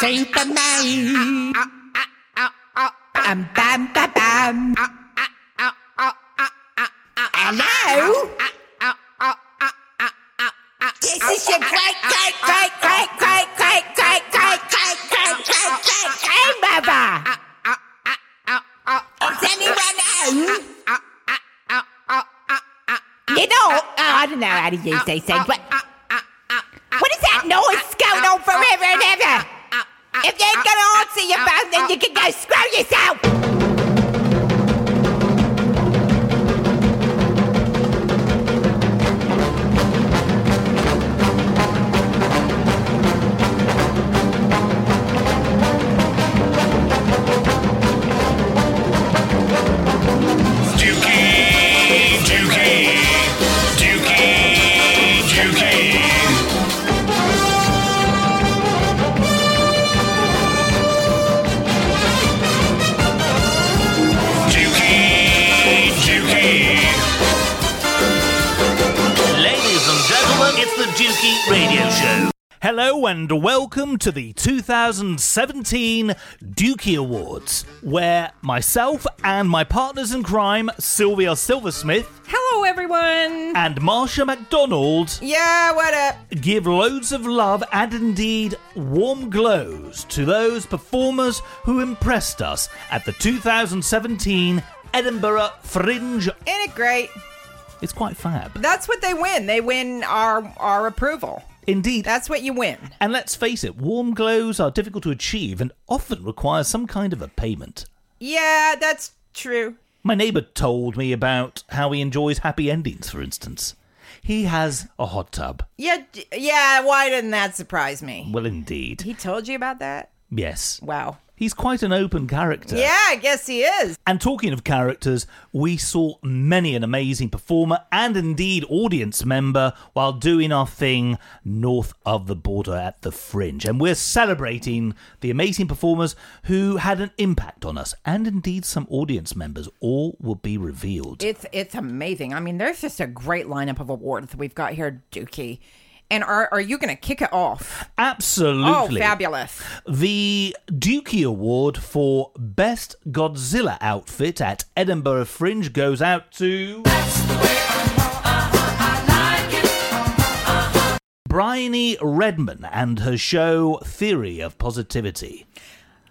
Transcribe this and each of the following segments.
Superman. Um, ah, ah, ah, bam, bam, bam. Welcome to the 2017 Dukey Awards, where myself and my partners in crime, Sylvia Silversmith Hello, everyone. and Marsha McDonald. Yeah, what up? give loads of love and indeed warm glows to those performers who impressed us at the 2017 Edinburgh Fringe. Ain't it great? It's quite fab. That's what they win. They win our our approval. Indeed. That's what you win. And let's face it, warm glows are difficult to achieve and often require some kind of a payment. Yeah, that's true. My neighbour told me about how he enjoys happy endings, for instance. He has a hot tub. Yeah, yeah. Why didn't that surprise me? Well, indeed. He told you about that? Yes. Wow. He's quite an open character. Yeah, I guess he is. And talking of characters, we saw many an amazing performer and indeed audience member while doing our thing north of the border at the Fringe. And we're celebrating the amazing performers who had an impact on us and indeed some audience members. All will be revealed. It's it's amazing. I mean, there's just a great lineup of awards we've got here, Dukey. And are are you going to kick it off? Absolutely. Oh, fabulous! The Dukey Award for Best Godzilla Outfit at Edinburgh Fringe goes out to. Bryony Redman and her show Theory of Positivity.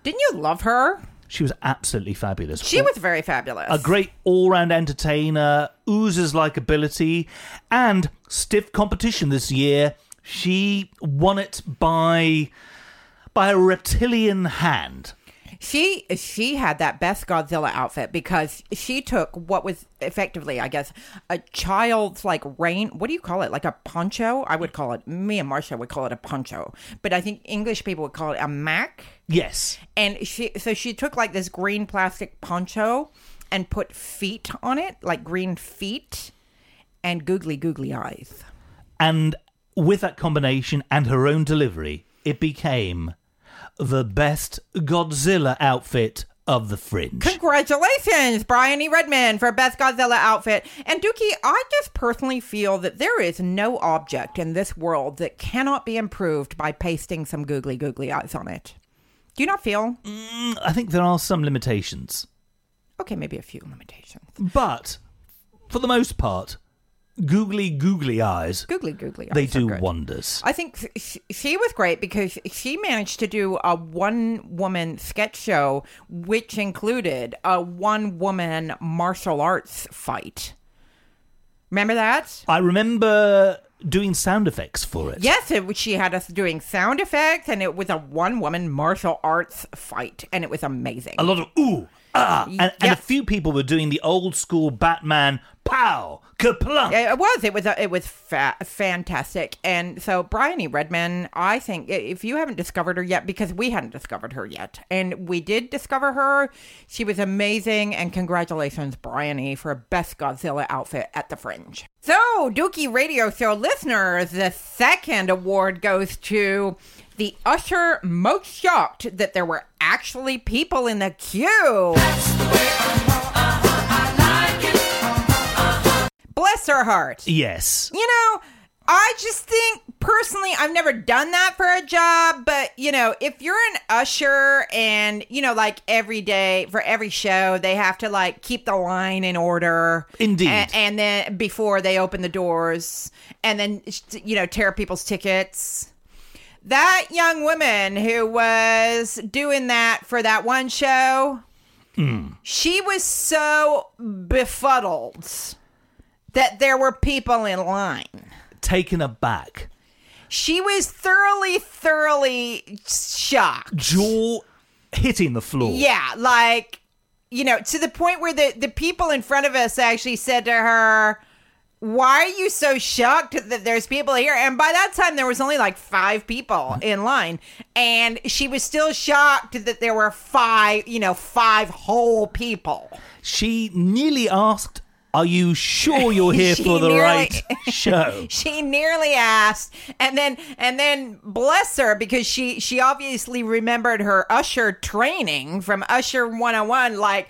Didn't you love her? She was absolutely fabulous. She was very fabulous. a great all round entertainer, oozes likability, and stiff competition this year. She won it by by a reptilian hand. She she had that best Godzilla outfit because she took what was effectively, I guess, a child's like rain. What do you call it? Like a poncho? I would call it. Me and Marsha would call it a poncho, but I think English people would call it a mac. Yes. And she so she took like this green plastic poncho and put feet on it, like green feet, and googly googly eyes. And with that combination and her own delivery, it became the best Godzilla outfit of the Fringe. Congratulations, Brian E. Redman, for Best Godzilla Outfit. And Dukey, I just personally feel that there is no object in this world that cannot be improved by pasting some googly googly eyes on it. Do you not feel? Mm, I think there are some limitations, Okay, maybe a few limitations. but for the most part, googly googly eyes, Googly googly eyes. they do wonders. I think she was great because she managed to do a one woman sketch show, which included a one woman martial arts fight. Remember that? I remember doing sound effects for it. Yes, it, she had us doing sound effects, and it was a one woman martial arts fight, and it was amazing. A lot of ooh, ah, and, and a few people were doing the old school Batman pow, kaplunk. Yeah, It was. It was. A, it was fa- fantastic. And so, Bryony Redman, I think if you haven't discovered her yet, because we hadn't discovered her yet, and we did discover her, she was amazing. And congratulations, Bryony, for best Godzilla outfit at the Fringe. So, Dukey Radio Show listeners, the second award goes to. The usher most shocked that there were actually people in the queue. Bless her heart. Yes. You know, I just think personally, I've never done that for a job, but you know, if you're an usher and you know, like every day for every show, they have to like keep the line in order. Indeed. A- And, then before they open the doors and then, you know, tear people's tickets. That young woman who was doing that for that one show, hmm. she was so befuddled that there were people in line. Taken aback, She was thoroughly, thoroughly shocked. jaw hitting the floor. Yeah, like, you know, to the point where the, the people in front of us actually said to her, Why are you so shocked that there's people here? And by that time, there was only like five people mm-hmm. in line. And she was still shocked that there were five, you know, five whole people. She nearly asked, Are you sure you're here for the nearly- right show? she nearly asked. And then and then bless her because she she obviously remembered her usher training from usher 101 like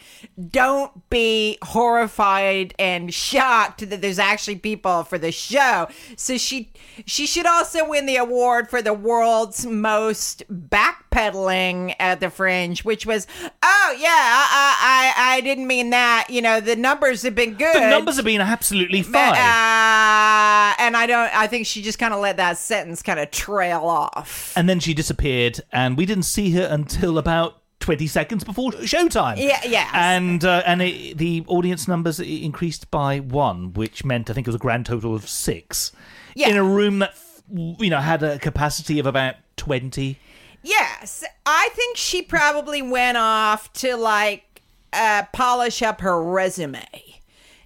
don't be horrified and shocked that there's actually people for the show. So she she should also win the award for the world's most backpedaling at the fringe which was oh yeah i i, I didn't mean that. You know the numbers have been good The numbers have been absolutely uh, fine. and I don't. I think she just kind of let that sentence kind of trail off. and then she disappeared, and we didn't see her until about 20 seconds before showtime. Yeah, yes. And uh, and it, the audience numbers increased by one, which meant I think it was a grand total of six. Yeah. In a room that you know had a capacity of about 20. Yes, I think she probably went off to like uh, polish up her resume.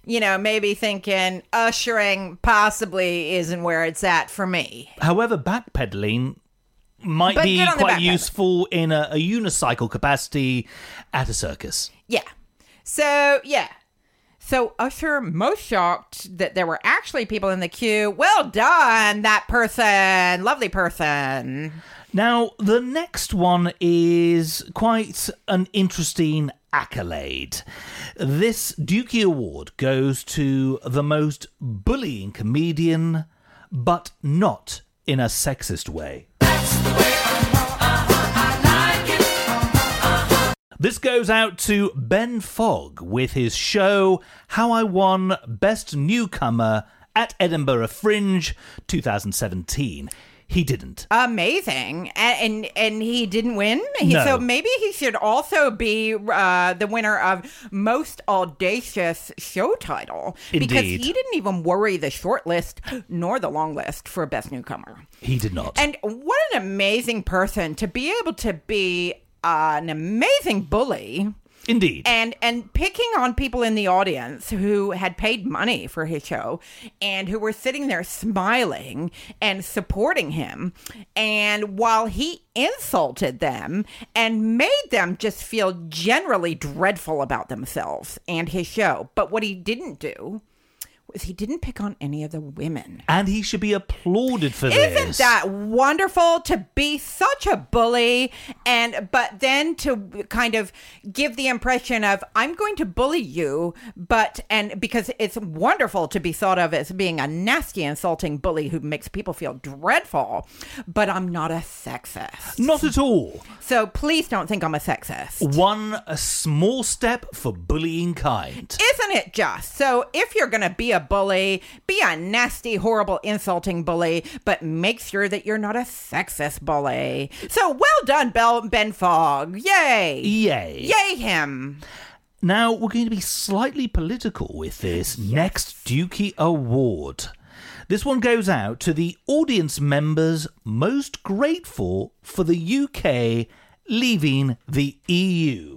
You know, maybe thinking ushering possibly isn't where it's at for me. However, backpedaling might But be good on the quite useful in a, a unicycle capacity at a circus. Yeah. So, yeah. So, Usher most shocked that there were actually people in the queue. Well done, that person. Lovely person. Now, the next one is quite an interesting accolade. This Dukey Award goes to the most bullying comedian, but not in a sexist way. This goes out to Ben Fogg with his show How I Won Best Newcomer at Edinburgh Fringe 2017. He didn't. Amazing. And, and and he didn't win. He, No. So maybe he should also be uh, the winner of most audacious show title because he didn't even worry the short list nor the long list for best newcomer. He did not. And what an amazing person to be able to be uh, an amazing bully Indeed. and and picking on people in the audience who had paid money for his show and who were sitting there smiling and supporting him and while he insulted them and made them just feel generally dreadful about themselves and his show but what he didn't do was he didn't pick on any of the women and he should be applauded for isn't this. that wonderful to be such a bully and but then to kind of give the impression of I'm going to bully you but and because it's wonderful to be thought of as being a nasty insulting bully who makes people feel dreadful but I'm not a sexist. Not at all. So please don't think I'm a sexist. One a small step for bullying kind. Isn't it just? So if you're going to be a bully, be a nasty, horrible, insulting bully, but make sure that you're not a sexist bully. So well done, Bell- Ben Fogg. Yay. Yay. Yay him. Now we're going to be slightly political with this next Dukey Award. This one goes out to the audience members most grateful for the UK leaving the EU.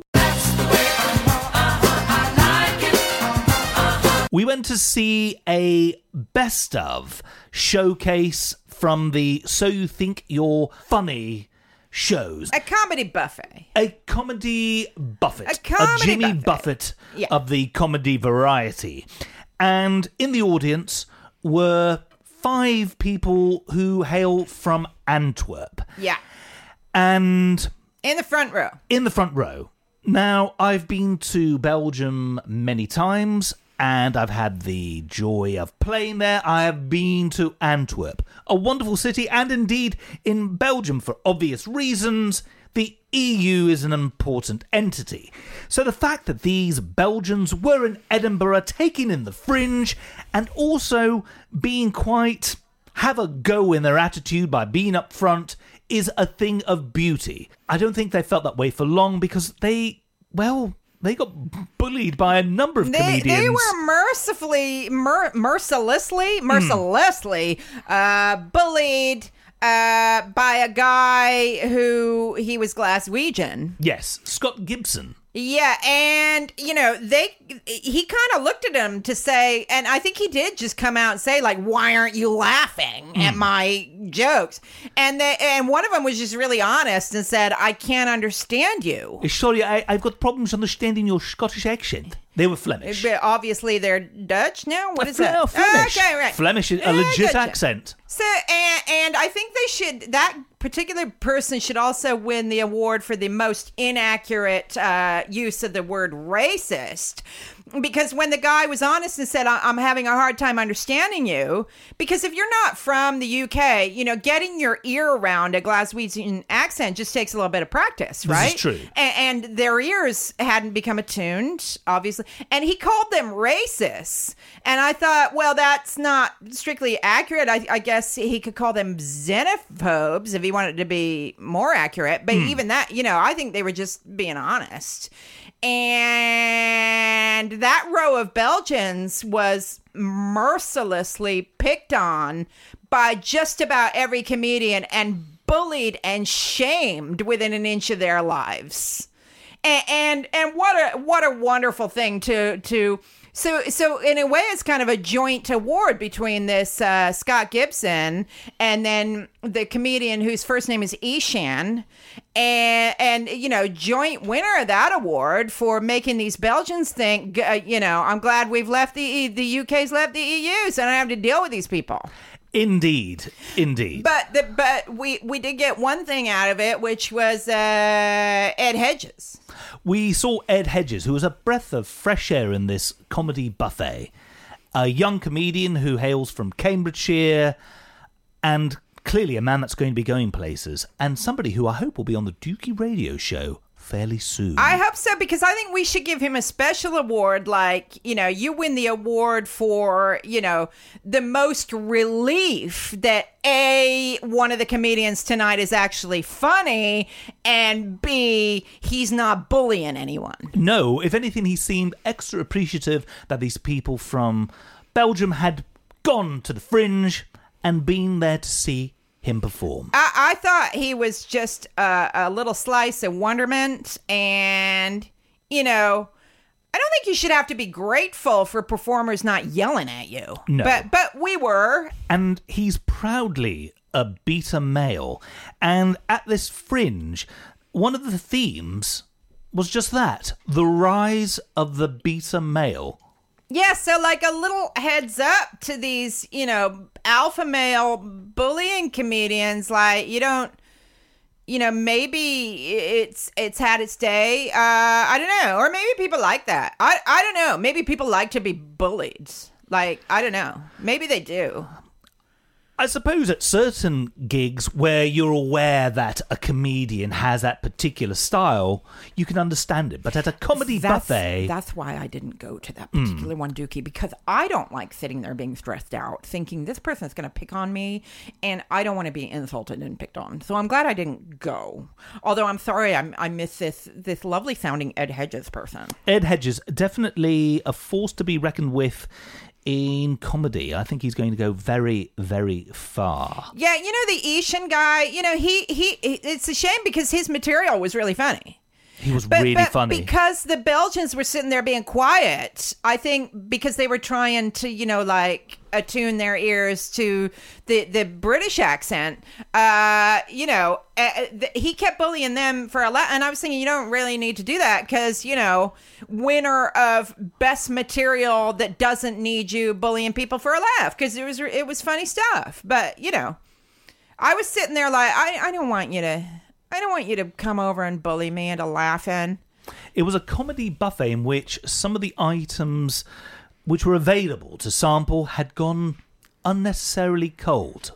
We went to see a best of showcase from the So You Think You're Funny shows. A comedy buffet. A comedy buffet. A comedy Jimmy Buffett. Buffett Yeah. of the comedy variety. And in the audience were five people who hail from Antwerp. Yeah. And In the front row. in the front row. Now, I've been to Belgium many times, and I've had the joy of playing there. I have been to Antwerp, a wonderful city, and indeed in Belgium for obvious reasons. The EU is an important entity. So the fact that these Belgians were in Edinburgh taking in the fringe and also being quite have a go in their attitude by being up front is a thing of beauty. I don't think they felt that way for long because they, well, they got bullied by a number of They, comedians. they were mercifully, mer- mercilessly, mercilessly uh, bullied uh, by a guy who he was Glaswegian. yes, Scott Gibson. Yeah, and you know they he kind of looked at him to say, and I think he did just come out and say like, "Why aren't you laughing Hmm. at my jokes?" And they, and one of them was just really honest and said, "I can't understand you." Sorry, I, I've got problems understanding your Scottish accent. They were Flemish. But obviously they're Dutch now. What is Fle- that? Flemish. Okay, right. Flemish is a legit gotcha. accent. So and and I think they should that particular person should also win the award for the most inaccurate uh, use of the word racist. Because when the guy was honest and said, "I- "I'm having a hard time understanding you," because if you're not from the UK, you know, getting your ear around a Glaswegian accent just takes a little bit of practice, is right? true. and, and their ears hadn't become attuned, obviously. And he called them racists. And I thought, well, that's not strictly accurate. I, I guess he could call them xenophobes if he wanted to be more accurate. But hmm. even that, you know, I think they were just being honest. And that row of Belgians was mercilessly picked on by just about every comedian and bullied and shamed within an inch of their lives. And and, and what a what a wonderful thing to to so so in a way it's kind of a joint award between this uh, Scott Gibson and then the comedian whose first name is Ishan and and you know joint winner of that award for making these Belgians think uh, you know I'm glad we've left the the UK's left the EU so I don't have to deal with these people. Indeed, indeed. But the, but we we did get one thing out of it, which was uh, Ed Hedges. we saw Ed Hedges, who was a breath of fresh air in this comedy buffet. A young comedian who hails from Cambridgeshire and clearly a man that's going to be going places, and somebody who I hope will be on the Dukey radio show fairly soon. I hope so because I think we should give him a special award. Like you know, you win the award for you know the most relief that a one of the comedians tonight is actually funny, and b he's not bullying anyone. No, if anything, he seemed extra appreciative that these people from Belgium had gone to the fringe and been there to see him perform. I, I thought he was just a, a little slice of wonderment, and you know, I don't think you should have to be grateful for performers not yelling at you. No. but but we were. and he's proudly a beta male. And at this fringe, one of the themes was just that the rise of the beta male. Yeah, so like a little heads up to these, you know, alpha male bullying comedians. Like you don't, you know, maybe it's it's had its day. Uh, I don't know, or maybe people like that. I I don't know. Maybe people like to be bullied. Like I don't know. Maybe they do. I suppose at certain gigs where you're aware that a comedian has that particular style, you can understand it. But at a comedy That's, buffet, that's why I didn't go to that hmm. particular one, Dukey, because I don't like sitting there being stressed out, thinking this person's going to pick on me, and I don't want to be insulted and picked on. So I'm glad I didn't go. Although I'm sorry, I, I miss this this lovely sounding Ed Hedges person. Ed Hedges definitely a force to be reckoned with in comedy. I think he's going to go very, very far. Yeah, you know the Ishan guy. You know he he. It's a shame because his material was really funny. He was But, really but funny. because the Belgians were sitting there being quiet. I think because they were trying to, you know, like attune their ears to the the British accent. Uh, you know, uh, th- he kept bullying them for a lot, and I was thinking you don't really need to do that because you know, winner of best material that doesn't need you bullying people for a laugh because it was it was funny stuff. But you know, I was sitting there like I I don't want you to. I don't want you to come over and bully me into laughing. It was a comedy buffet in which some of the items which were available to sample had gone unnecessarily cold.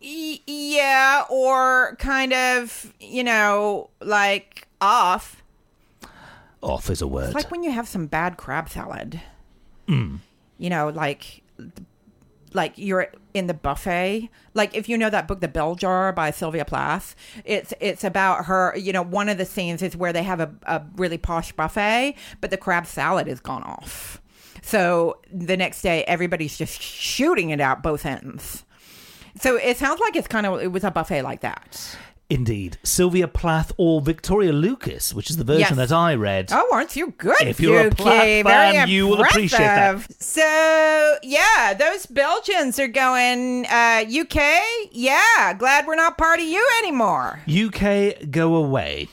Yeah, or kind of, you know, like off. Off is a word. It's like when you have some bad crab salad. Hmm. You know, like like you're in the buffet. Like if you know that book, The Bell Jar by Sylvia Plath, it's it's about her. You know, one of the scenes is where they have a, a really posh buffet, but the crab salad has gone off. So the next day, everybody's just shooting it out both ends. So it sounds like it's kind of it was a buffet like that. Indeed. Sylvia Plath or Victoria Lucas, which is the version Yes. that I read. Oh, aren't you good? If you're a Yuki? Plath fan, you will appreciate that. So yeah, those Belgians are going uh, UK. Yeah, glad we're not part of you anymore. UK Go Away.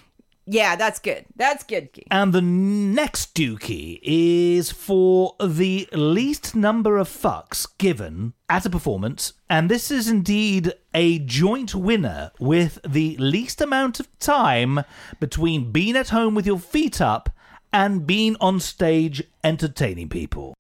Yeah, that's good. That's good. And the next Dukey is for the least number of fucks given at a performance. And this is indeed a joint winner with the least amount of time between being at home with your feet up and being on stage entertaining people.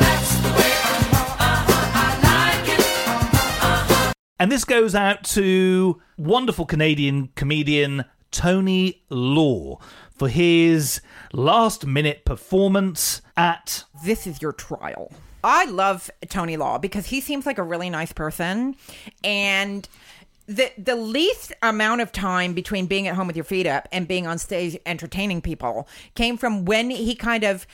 And this goes out to wonderful Canadian comedian Tony Law for his last minute performance at This is your trial. I love Tony Law because he seems like a really nice person, and the the least amount of time between being at home with your feet up and being on stage entertaining people came from when he kind of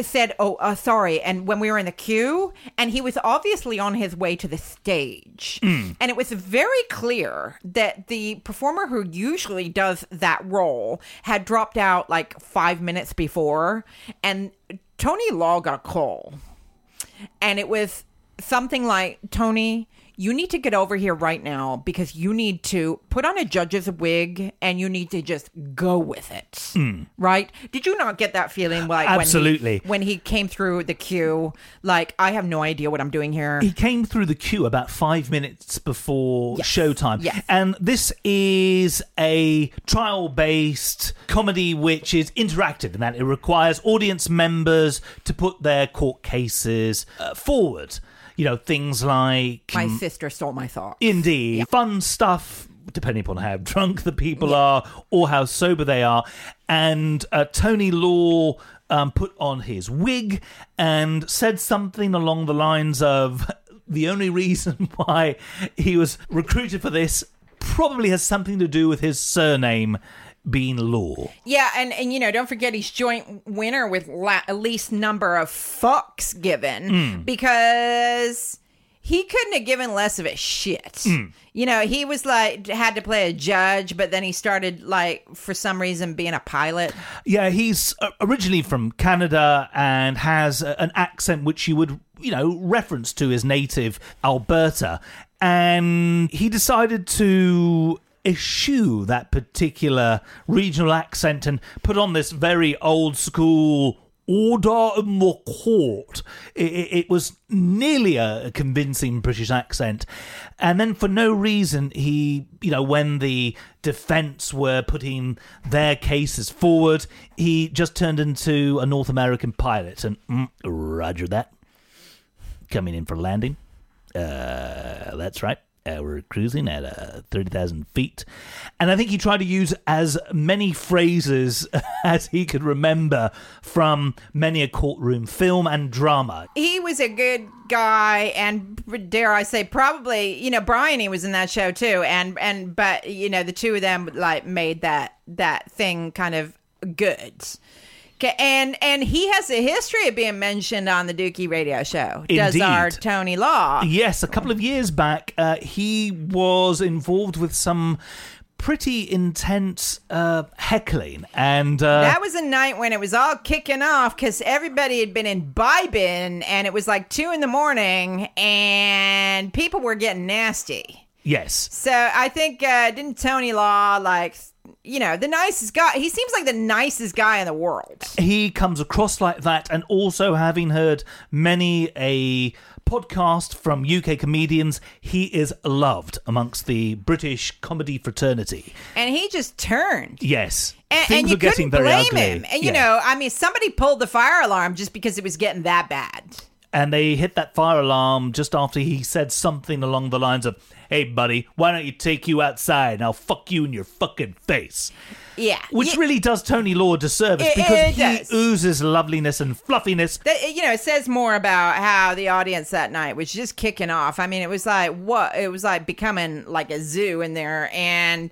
said, "Oh, uh, sorry," and when we were in the queue, and he was obviously on his way to the stage, and it was very clear that the performer who usually does that role had dropped out like five minutes before, and Tony Law got a call. And it was something like Tony, you need to get over here right now because you need to put on a judge's wig and you need to just go with it. Right? Did you not get that feeling like. Absolutely. when he, when he came through the queue like I have no idea what I'm doing here. he came through the queue about five minutes before Yes. showtime. Yes. And this is a trial based comedy which is interactive in that it requires audience members to put their court cases uh, forward. You know, things like. My sister stole my thought. Indeed. Fun stuff, depending upon how drunk the people are or how sober they are. And uh, Tony Law um, put on his wig and said something along the lines of the only reason why he was recruited for this probably has something to do with his surname being Law. Yeah, and, and you know, don't forget he's joint winner with la- least number of fucks given Hmm. because he couldn't have given less of a shit. Hmm. You know, he was like had to play a judge, but then he started like for some reason being a pilot. Yeah, he's uh, originally from Canada and has an accent which you would, you know, reference to his native Alberta. And he decided to eschew that particular regional accent and put on this very old school order in the court. It, it, it was nearly a convincing British accent. And then for no reason, he, you know, when the defense were putting their cases forward, he just turned into a North American pilot and mm, roger that. Coming in for landing. Uh, that's right. Uh, we're cruising at uh, 30,000 feet. And I think he tried to use as many phrases as he could remember from many a courtroom film and drama. He was a good guy, and dare I say, probably you know Brian. He was in that show too, and and but you know the two of them like made that that thing kind of good. And and he has a history of being mentioned on the Dukey Radio Show. Does Indeed. our Tony Law? Yes, a couple of years back, uh, he was involved with some pretty intense uh, heckling. And uh, That was a night when it was all kicking off because everybody had been imbibing, and it was like two in the morning, and people were getting nasty. yes. So I think uh, didn't Tony Law like you know the nicest guy? He seems like the nicest guy in the world. he comes across like that and also having heard many a podcast from UK comedians he is loved amongst the British comedy fraternity And he just turned. yes And, things and you couldn't very blame ugly him. And you Yeah. know, I mean, somebody pulled the fire alarm just because it was getting that bad. and they hit that fire alarm just after he said something along the lines of, "Hey, buddy, why don't you take you outside and I'll fuck you in your fucking face." Yeah. Which Yeah. really does Tony Law a disservice It- because it he does. oozes loveliness and fluffiness. That, you know, it says more about how the audience that night was just kicking off. I mean, it was like what it was like becoming like a zoo in there, and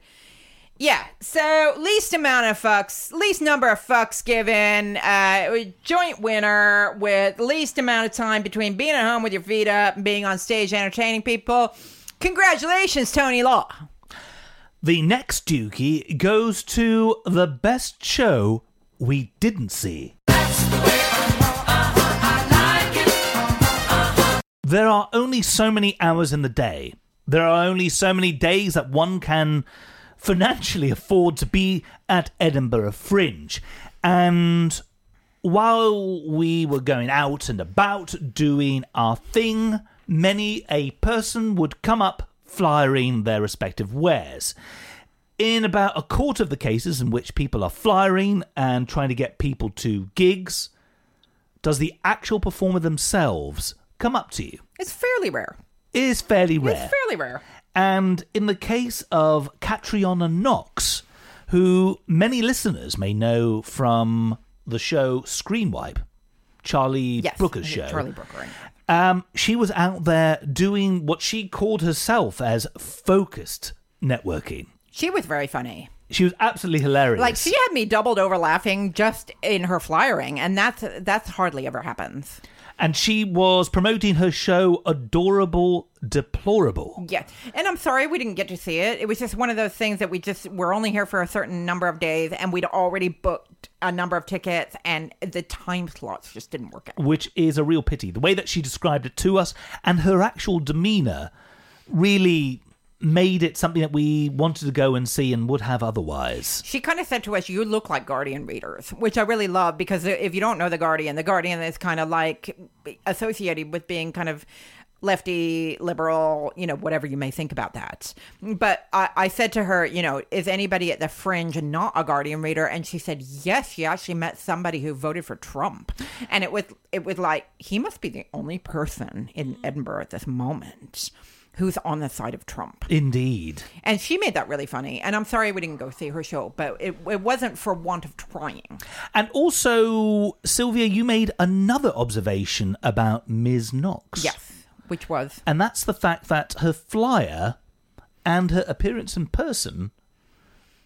yeah. So least amount of fucks, least number of fucks given, uh, joint winner with least amount of time between being at home with your feet up and being on stage entertaining people. Congratulations, Tony Law. The next Dukey goes to the best show we didn't see. There are only so many hours in the day. There are only so many days that one can financially afford to be at Edinburgh Fringe. And while we were going out and about doing our thing, many a person would come up flyering their respective wares. In about a quarter of the cases in which people are flyering and trying to get people to gigs, does the actual performer themselves come up to you? It's fairly rare. It is fairly rare. It's fairly rare. And in the case of Catriona Knox, who many listeners may know from the show Screen Wipe, Charlie Yes, Brooker's show. Charlie Brooker. Um, she was out there doing what she called herself as focused networking. She was very funny. She was absolutely hilarious. Like she had me doubled over laughing just in her flyering, and that's that's hardly ever happens. And she was promoting her show Adorable Deplorable. Yeah, and I'm sorry we didn't get to see it. It was just one of those things that we just were only here for a certain number of days, and we'd already booked a number of tickets, and the time slots just didn't work out. which is a real pity. The way that she described it to us and her actual demeanor really made it something that we wanted to go and see and would have otherwise. She kind of said to us, "You look like Guardian readers," which I really love because if you don't know the Guardian, the Guardian is kind of like associated with being kind of lefty, liberal, you know, whatever you may think about that. But I, I said to her, you know, is anybody at the fringe not a Guardian reader? And she said, yes, she actually met somebody who voted for Trump, and it was it was like he must be the only person in Edinburgh at this moment who's on the side of Trump. Indeed. And she made that really funny. And I'm sorry we didn't go see her show, but it, it wasn't for want of trying. And also, Sylvia, you made another observation about Ms. Knox. Yes, which was And that's the fact that her flyer and her appearance in person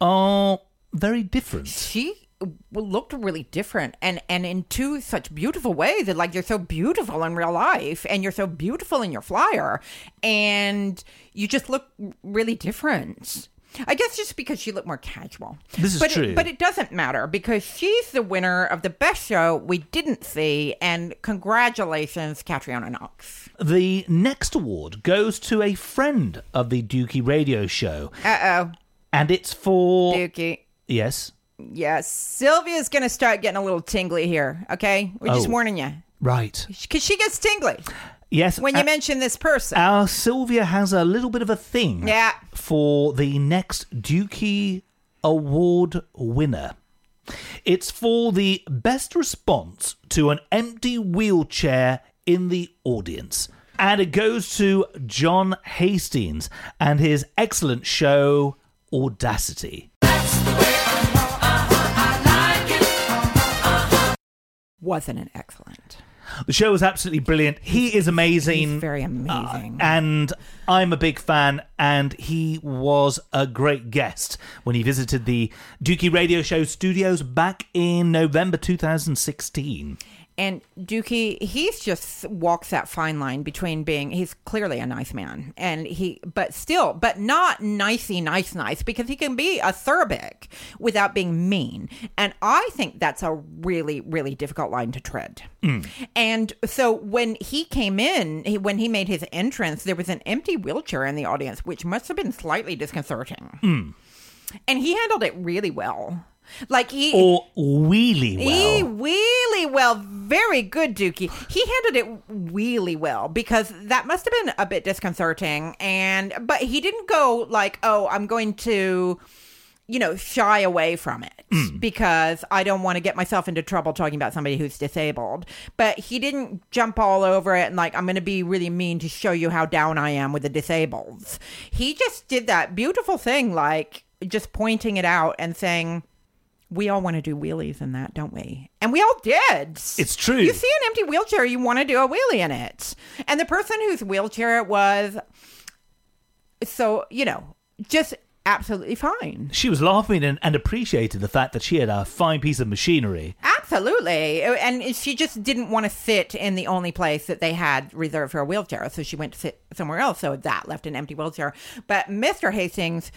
are very different. she looked really different and and in two such beautiful ways that like you're so beautiful in real life and you're so beautiful in your flyer and you just look really different I guess just because she looked more casual. This is but true. It, but it doesn't matter because she's the winner of the best show we didn't see. And congratulations, Catriona Knox. The next award goes to a friend of the Dukey radio show, Uh oh. and it's for. Dukey. Yes. Yeah, Sylvia's gonna start getting a little tingly here. Okay, we're just Oh. warning you Right. because she gets tingly Yes. when you uh, mention this person. Our Sylvia has a little bit of a thing Yeah. for the next Dukey Award winner. It's for the best response to an empty wheelchair in the audience. And it goes to John Hastings and his excellent show, Audacity. Wasn't it excellent? The show was absolutely brilliant. He is amazing. He's very amazing. Uh, and I'm a big fan, and he was a great guest when he visited the Dukey Radio Show studios back in November 2016. And Dukey, he's just walks that fine line between being he's clearly a nice man and he but still but not nicey nice nice because he can be acerbic without being mean. And I think that's a really really difficult line to tread. Mm. And so when he came in, he, when he made his entrance, there was an empty wheelchair in the audience, which must have been slightly disconcerting. Mm. And he handled it really well. Like he oh, Or really he well. really well, very good, Dukey. He handled it really well because that must have been a bit disconcerting. And but he didn't go like, "Oh, I'm going to." you know, shy away from it hmm. because I don't want to get myself into trouble talking about somebody who's disabled. But he didn't jump all over it and like, I'm going to be really mean to show you how down I am with the disabled. He just did that beautiful thing, like just pointing it out and saying, we all want to do wheelies in that, don't we? And we all did. It's true. You see an empty wheelchair, you want to do a wheelie in it. And the person whose wheelchair it was, so, you know, just absolutely fine. She was laughing and, and appreciated the fact that she had a fine piece of machinery. Absolutely. Uh, and she just didn't want to sit in the only place that they had reserved for a wheelchair. So she went to sit somewhere else. So that left an empty wheelchair. But Mr. Hastings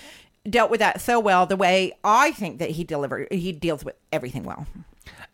dealt with that so well the way I think that he delivered he deals with everything well.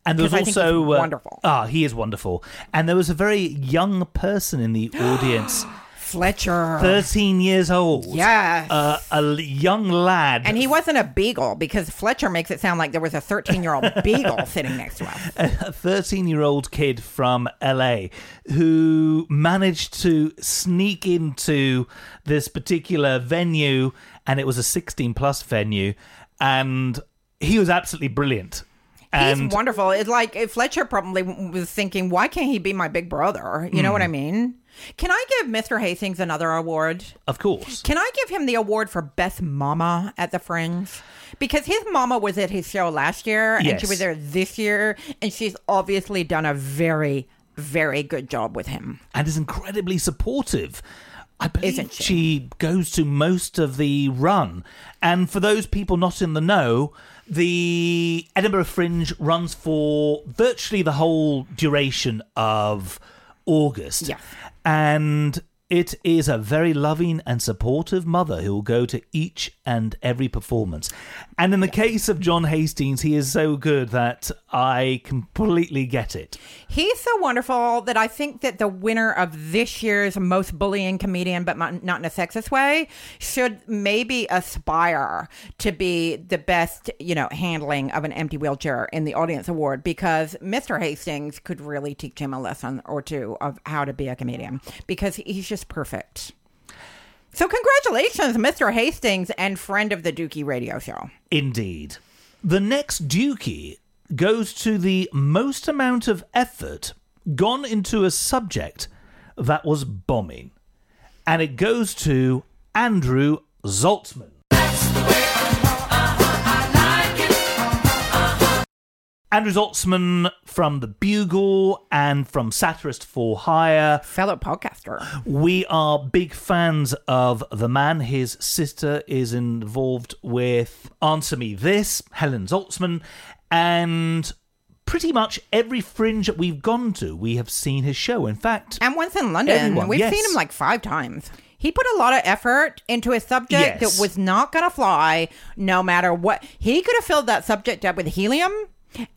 And there was 'Cause I think also he's uh, wonderful. ah, he is wonderful. And there was a very young person in the audience, Fletcher. thirteen years old. Yes. uh, a young lad. and he wasn't a beagle because Fletcher makes it sound like there was a 13 year old beagle sitting next to us. a 13 year old kid from LA who managed to sneak into this particular venue, and it was a 16 plus venue, and he was absolutely brilliant. And He's wonderful. It's like if Fletcher probably was thinking, why can't he be my big brother? You know what I Hmm. mean? Can I give Mr. Hastings another award? of course, Can I give him the award for best mama at the Fringe? Because his mama was at his show last year and she was there this year, and she's obviously done a very, very good job with him. and is incredibly supportive. I believe she? she goes to most of the run. And for those people not in the know, the Edinburgh Fringe runs for virtually the whole duration of August. Yeah. And it is a very loving and supportive mother who will go to each and every performance. And in the case of John Hastings, he is so good that I completely get it. He's so wonderful that I think that the winner of this year's most bullying comedian, but not in a sexist way, should maybe aspire to be the best, you know, handling of an empty wheelchair in the audience award because Mr. Hastings could really teach him a lesson or two of how to be a comedian because he's just perfect. So congratulations, Mr. Hastings and friend of the Dukey Radio Show. Indeed. The next Dukey goes to the most amount of effort gone into a subject that was bombing. And it goes to Andrew Zaltzman. Andrew Zaltzman from The Bugle and from Satirist for Hire. Fellow podcaster. We are big fans of the man. His sister is involved with Answer Me This, Helen Zaltzman, and pretty much every fringe that we've gone to, we have seen his show. In fact, And once in London, Everyone, we've yes. seen him like five times. He put a lot of effort into a subject Yes. that was not going to fly no matter what. He could have filled that subject up with helium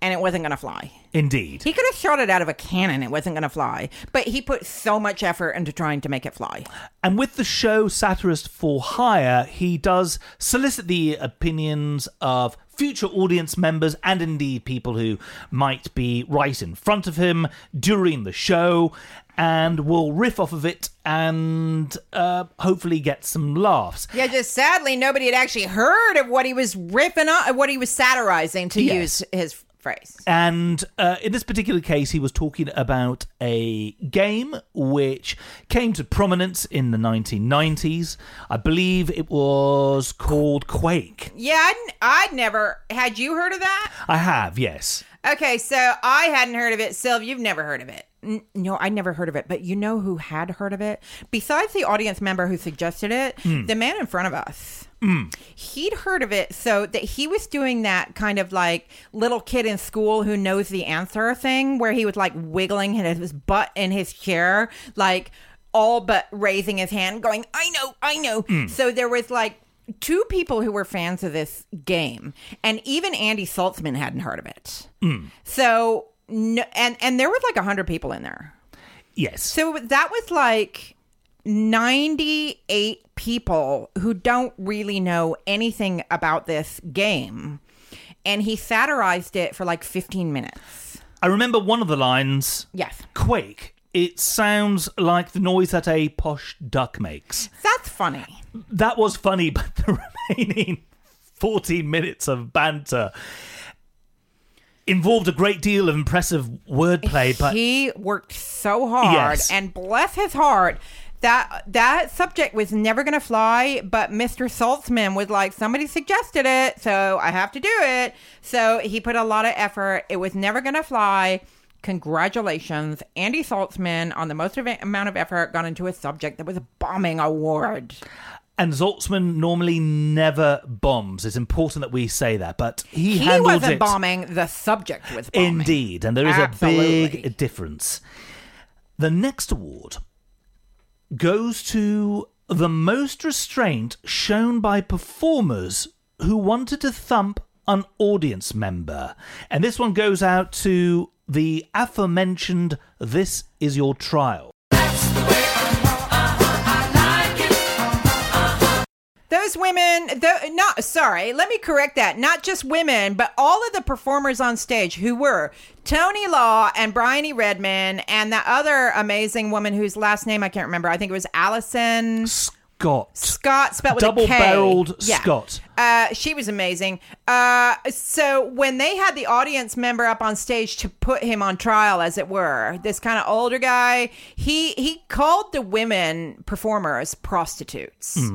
and it wasn't going to fly. indeed. He could have shot it out of a cannon, it wasn't going to fly. But he put so much effort into trying to make it fly. And with the show Satirist for Hire, he does solicit the opinions of future audience members and indeed people who might be right in front of him during the show and we'll riff off of it and uh, hopefully get some laughs. Yeah, just sadly, nobody had actually heard of what he was riffing on, what he was satirizing, to Yes. use his phrase. And uh, in this particular case, he was talking about a game which came to prominence in the 1990s. I believe it was called Quake. Yeah, I'd, I'd never. Had you heard of that? I have, yes. Okay, so I hadn't heard of it. Sylv, you've never heard of it. N- no, I never heard of it. But you know who had heard of it? Besides the audience member who suggested it, hmm. the man in front of us. Hmm. He'd heard of it, so that he was doing that kind of like little kid in school who knows the answer thing, where he was like wiggling his butt in his chair, like all but raising his hand, going, "I know, I know." Hmm. So there was like two people who were fans of this game, and even Andy Zaltzman hadn't heard of it. So, no, and and there was like a hundred people in there. Yes. So that was like ninety-eight people who don't really know anything about this game, and he satirized it for like fifteen minutes. I remember one of the lines Yes, Quake. It sounds like the noise that a posh duck makes. that's funny. That was funny, but the remaining 14 minutes of banter. Involved a great deal of impressive wordplay, but he worked so hard Yes. and bless his heart that that subject was never going to fly but mr Zaltzman was like somebody suggested it so i have to do it. So he put a lot of effort. It was never going to fly. Congratulations. Andy Zaltzman on the most amount of effort gone into a subject that was a bombing award and Zaltzman normally never bombs. It's important that we say that, but he, he handled wasn't it bombing the subject was bombing indeed, and there is a big difference. The next award goes to the most restraint shown by performers who wanted to thump an audience member, and this one goes out to the aforementioned "This Is Your Trial." Those women, the, not sorry, let me correct that. Not just women, but all of the performers on stage who were Tony Law and Bryony Redman and that other amazing woman whose last name I can't remember. I think it was Alison Skot, Skot, spelled with a K. double-barreled Yeah. Skot. Uh, she was amazing. Uh, so when they had the audience member up on stage to put him on trial, as it were, this kind of older guy, he he called the women performers prostitutes, and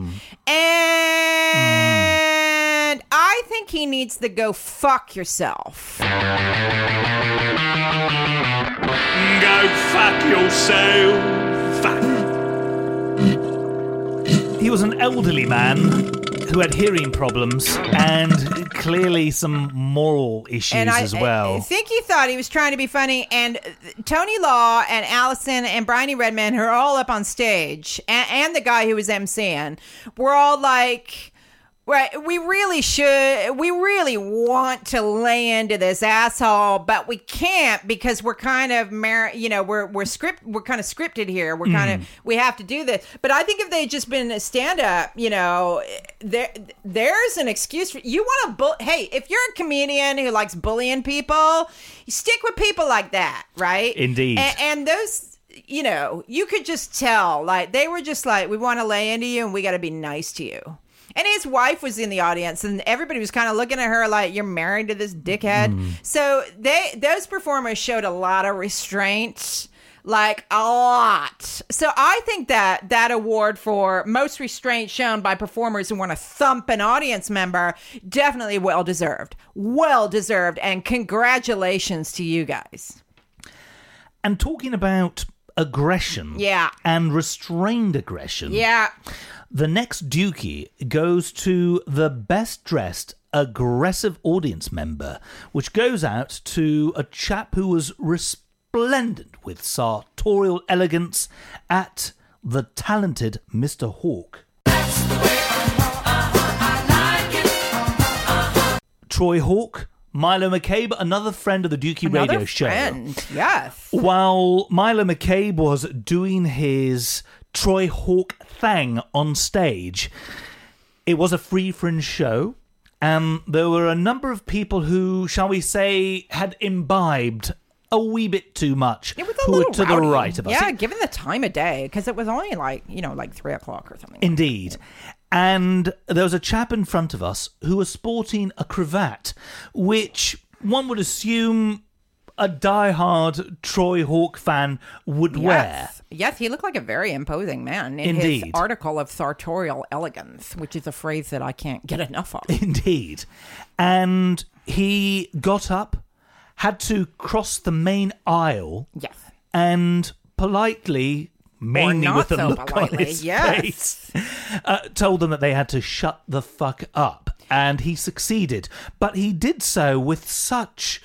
I think he needs to go fuck yourself. Go fuck yourself. He was an elderly man who had hearing problems and clearly some moral issues and I, as well. I think he thought he was trying to be funny. And Tony Law and Alison and Bryony Redman, who are all up on stage, and, and the guy who was emceeing, were all like. Right, we really should. We really want to lay into this asshole, but we can't because we're kind of, mar- you know, we're we're script, we're kind of scripted here. We're kind of, mm. we have to do this. But I think if they just been a stand up, you know, there there's an excuse for you want to. Bull- hey, if you're a comedian who likes bullying people, you stick with people like that, right? Indeed. and, and those you know you could just tell like they were just like we want to lay into you and we got to be nice to you and his wife was in the audience and everybody was kind of looking at her like you're married to this dickhead. Mm-hmm. So they those performers showed a lot of restraint like a lot. So i think that that award for most restraint shown by performers who want to thump an audience member definitely well deserved. Well deserved and congratulations to you guys. And talking about aggression Yeah. and restrained aggression. yeah The next Dukey goes to the best dressed aggressive audience member, which goes out to a chap who was resplendent with sartorial elegance at the talented Mr. Hawk. Troy Hawk, Milo McCabe, another friend of the Dukey Another radio show. friend. Yes. While Milo McCabe was doing his Troy Hawk thing on stage, it was a free fringe show, and there were a number of people who, shall we say, had imbibed a wee bit too much. It was a little to rowdy. the right of us. Yeah, given the time of day, because it was only like you know like three o'clock or something. Indeed. And there was a chap in front of us who was sporting a cravat, which one would assume a die-hard Troy Hawk fan would wear. Yes. He looked like a very imposing man in Indeed. his article of sartorial elegance, which is a phrase that I can't get enough of. Indeed. And he got up, had to cross the main aisle, yes. and politely, mainly with a so look on his yes. face, uh, told them that they had to shut the fuck up. And he succeeded. But he did so with such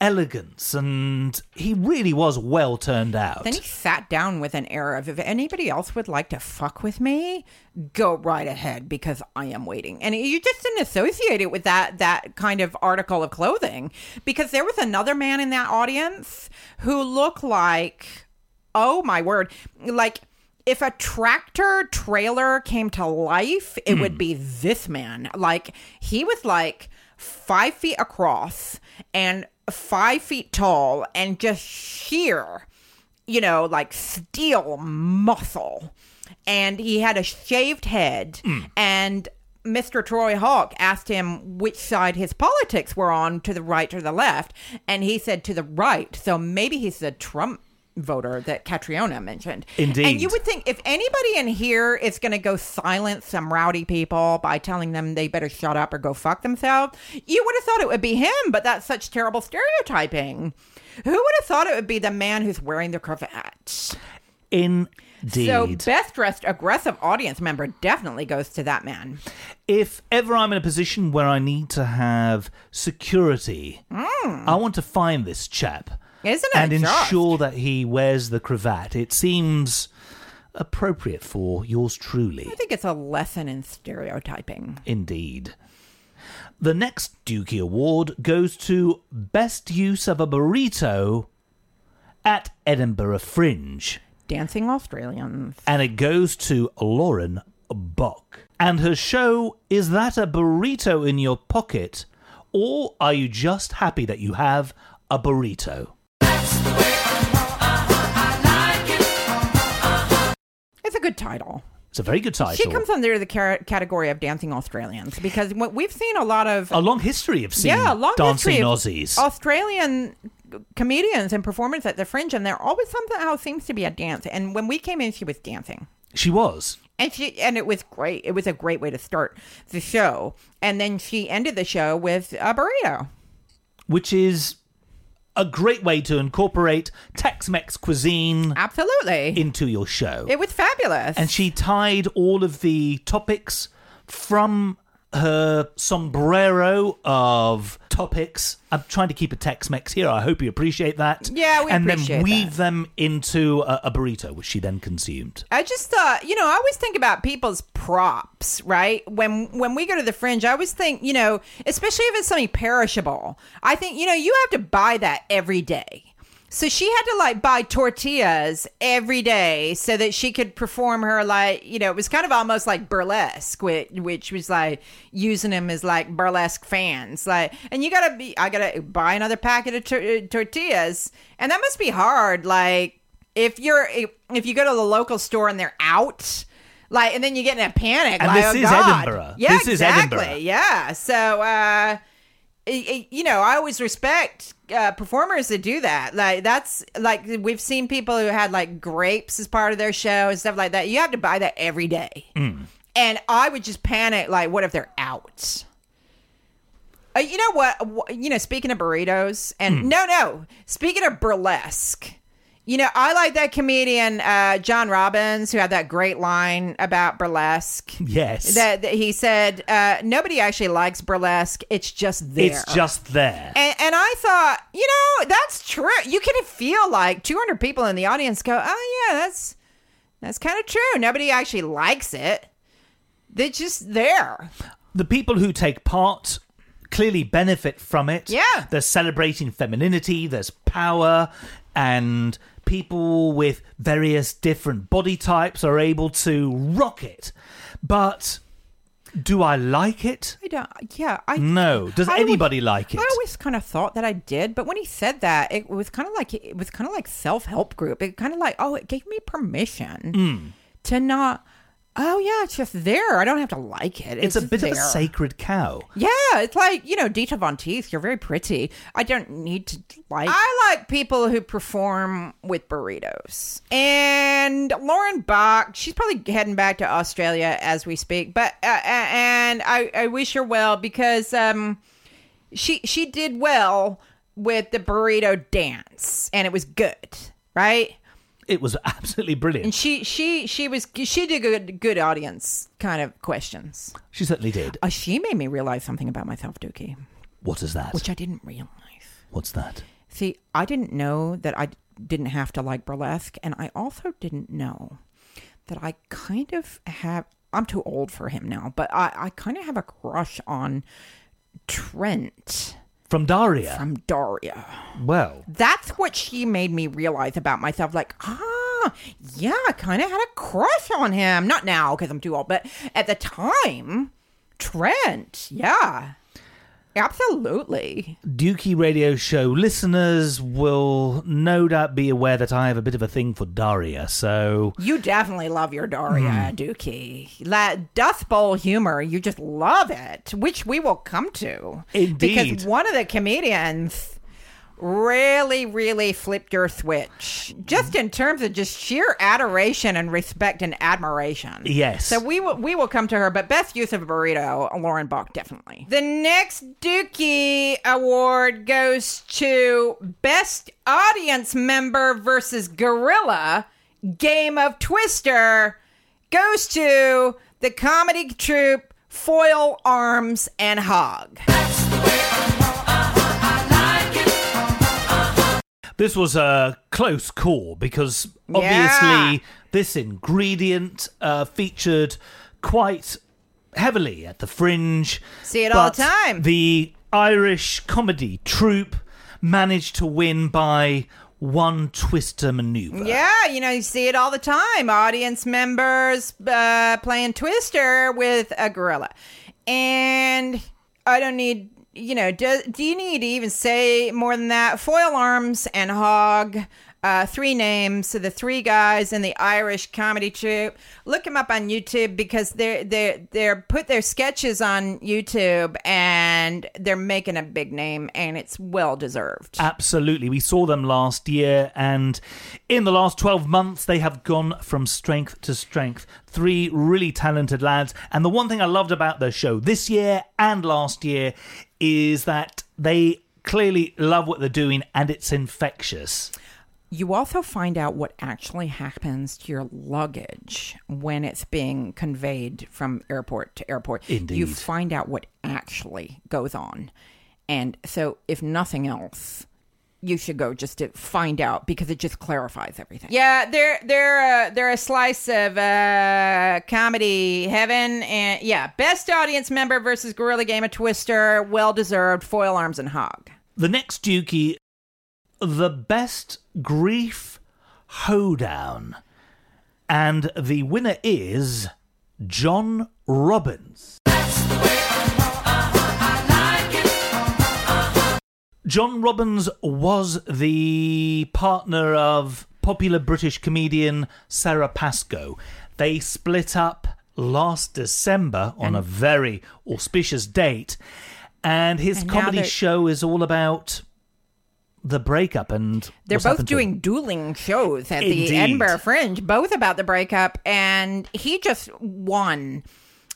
elegance, and he really was well turned out. Then he sat down with an air of, if anybody else would like to fuck with me, go right ahead because I am waiting. And you just didn't associate it with that that kind of article of clothing because there was another man in that audience who looked like, oh my word, like. If a tractor trailer came to life, it would hmm. be this man. Like, he was like five feet across and five feet tall and just sheer you know, like steel muscle. And he had a shaved head mm. and Mr. Troy Hawk asked him which side his politics were on, to the right or the left, and he said to the right. So maybe he's the Trump voter that Catriona mentioned. Indeed. And you would think if anybody in here is going to go silence some rowdy people by telling them they better shut up or go fuck themselves, you would have thought it would be him, but that's such terrible stereotyping. Who would have thought it would be the man who's wearing the cravat? Indeed. So, best dressed aggressive audience member definitely goes to that man. if ever I'm in a position where I need to have security, hmm. I want to find this chap. Isn't it and ensure that he wears the cravat. It seems appropriate for yours truly. I think it's a lesson in stereotyping. Indeed. The next Dukey Award goes to Best Use of a Burrito at Edinburgh Fringe. Dancing Australians. and it goes to Lauren Bok. And her show Is That a Burrito in Your Pocket? Or are you just happy that you have a burrito? It's a good title. It's a very good title. She comes under the car- category of dancing Australians because what we've seen a lot of a long history of seeing yeah, long dancing Aussies. Australian comedians and performers at the Fringe, and there always somehow seems to be a dance. And when we came in, she was dancing. she was. And she and it was great. It was a great way to start the show. And then she ended the show with a burrito. Which is a great way to incorporate Tex Mex cuisine Absolutely. into your show. it was fabulous. and she tied all of the topics from her sombrero of topics. I'm trying to keep a Tex-Mex here. I hope you appreciate that. Yeah, we and then weave that. them into a, a burrito, which she then consumed. I just thought, you know, I always think about people's props, right? When when we go to the fringe, I always think, you know, especially if it's something perishable. I think, you know, you have to buy that every day. So she had to like buy tortillas every day so that she could perform her like, you know, it was kind of almost like burlesque, which, which was like using them as like burlesque fans. Like, and you gotta be, I gotta buy another packet of tor- tortillas, and that must be hard. Like, if you're if you go to the local store and they're out like and then you get in a panic And like, this oh, is God. Edinburgh. yeah This is exactly Edinburgh. yeah so uh you know i always respect uh, performers that do that like that's like we've seen people who had like grapes as part of their show and stuff like that you have to buy that every day Mm. and i would just panic like what if they're out uh, you know what? You know, speaking of burritos, and Hmm. no, no, speaking of burlesque, you know, I like that comedian uh, John Robbins who had that great line about burlesque. Yes. That, that he said, uh, nobody actually likes burlesque. It's just there. it's just there. And, and I thought, you know, that's true. You can feel like 200 people in the audience go, oh yeah, that's that's kind of true. Nobody actually likes it. They're just there. the people who take part clearly benefit from it. Yeah. They're celebrating femininity, there's power, and people with various different body types are able to rock it. But do I like it? I don't. Yeah, I No. Does I always- anybody like it? I always kind of thought that I did, but when he said that, it was kind of like it was kind of like self help group. It kind of like oh, it gave me permission Hmm. to not. Oh yeah, it's just there. I don't have to like it. It's, a just bit of a sacred cow. Yeah, it's like you know, Dita Von Teese. You're very pretty. I don't need to like. I like people who perform with burritos. And Lauren Bok, she's probably heading back to Australia as we speak. But uh, uh, and I, I wish her well because um, she she did well with the burrito dance, and it was good, right? It was absolutely brilliant. And she she she was she did good good audience kind of questions. She certainly did. Uh, she made me realize something about myself, Dukey. What is that? which I didn't realize. What's that? See, I didn't know that I didn't have to like burlesque, and I also didn't know that I kind of have. I'm too old for him now, but I, I kind of have a crush on Trent From Daria. from Daria. well, That's what she made me realize about myself. Like, ah, yeah, I kind of had a crush on him. Not now because I'm too old, but at the time, Trent, yeah. Absolutely. Dukey Radio Show listeners will no doubt be aware that I have a bit of a thing for Daria, so You definitely love your Daria Hmm. Dukey. That Dust Bowl humor, you just love it, which we will come to. Indeed. Because one of the comedians really, really flipped your switch, just in terms of just sheer adoration and respect and admiration. Yes. So we will we will come to her, but best use of a burrito, Lauren Bok definitely. The next Dukey Award goes to Best Audience Member versus Gorilla. Game of Twister goes to the comedy troupe Foil Arms and Hog. This was a close call because Yeah. obviously this ingredient uh, featured quite heavily at the Fringe. See it all the time. The Irish comedy troupe managed to win by one twister maneuver. Yeah, you know, you see it all the time. Audience members uh, playing Twister with a gorilla. And I don't need, you know, do, do you need to even say more than that? Foil Arms and Hog, uh, three names. So the three guys in the Irish comedy troupe. Look them up on YouTube because they're they're they're put their sketches on YouTube and they're making a big name and it's well deserved. Absolutely. We saw them last year, and in the last 12 months, they have gone from strength to strength. Three really talented lads. And the one thing I loved about their show this year and last year is that they clearly love what they're doing and it's infectious. You also find out what actually happens to your luggage when it's being conveyed from airport to airport. Indeed. You find out what actually goes on. And so, if nothing else, you should go just to find out because it just clarifies everything. Yeah, they're they're uh, they're a slice of uh, comedy heaven, and yeah, best audience member versus Gorilla Game of Twister, well deserved. Foil Arms and Hog. The next Dukey, the best grief hoedown. And the winner is John Robbins. John Robbins was the partner of popular British comedian Sarah Pascoe. They split up last December on a very auspicious date, and his And comedy show is all about the breakup and They're both happened to doing dueling shows at Indeed. the Edinburgh Fringe, both about the breakup. And he just won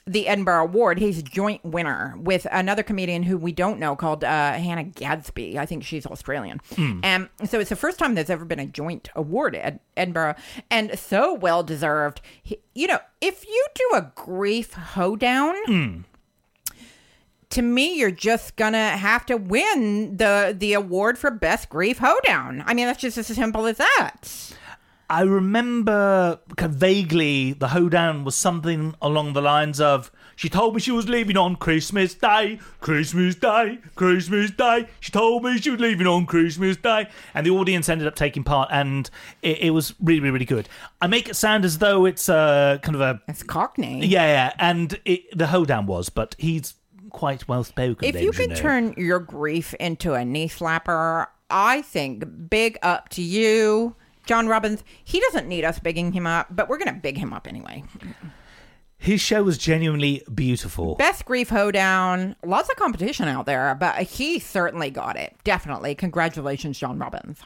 the Edinburgh Award. He's a joint winner with another comedian who we don't know called uh, Hannah Gadsby. I think she's Australian. And so it's the first time there's ever been a joint award at Edinburgh and so well deserved. He- You know, if you do a grief hoedown, hmm. To me, you're just gonna have to win the the award for best grief hoedown. I mean, that's just as simple as that. I remember vaguely the hoedown was something along the lines of she told me she was leaving on Christmas Day, Christmas Day, Christmas Day. She told me she was leaving on Christmas Day, and the audience ended up taking part, and it, it was really, really, really good. I make it sound as though it's a kind of a It's Cockney. yeah, yeah, and it, the hoedown was, but he's quite well spoken. If you can turn your grief into a knee slapper, I think big up to you, John Robbins. He doesn't need us bigging him up, but we're gonna big him up anyway. his show was genuinely beautiful. Best grief hoedown. Lots of competition out there, but he certainly got it. Definitely. Congratulations, John Robbins.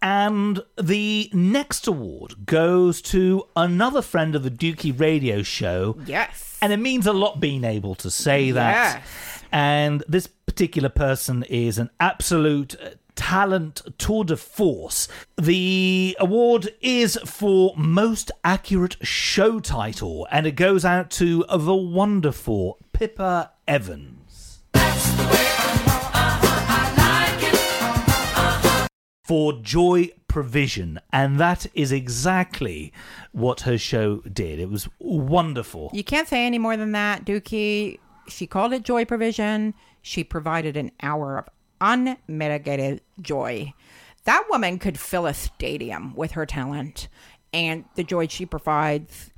And the next award goes to another friend of the Dukey radio show. Yes. And it means a lot being able to say that. Yes. And this particular person is an absolute uh, talent tour de force. The award is for most accurate show title, and it goes out to the wonderful Pippa Evans. For joy provision, and that is exactly what her show did. It was wonderful. You can't say any more than that, Dukey. She called it joy provision. She provided an hour of unmitigated joy. That woman could fill a stadium with her talent and the joy she provides.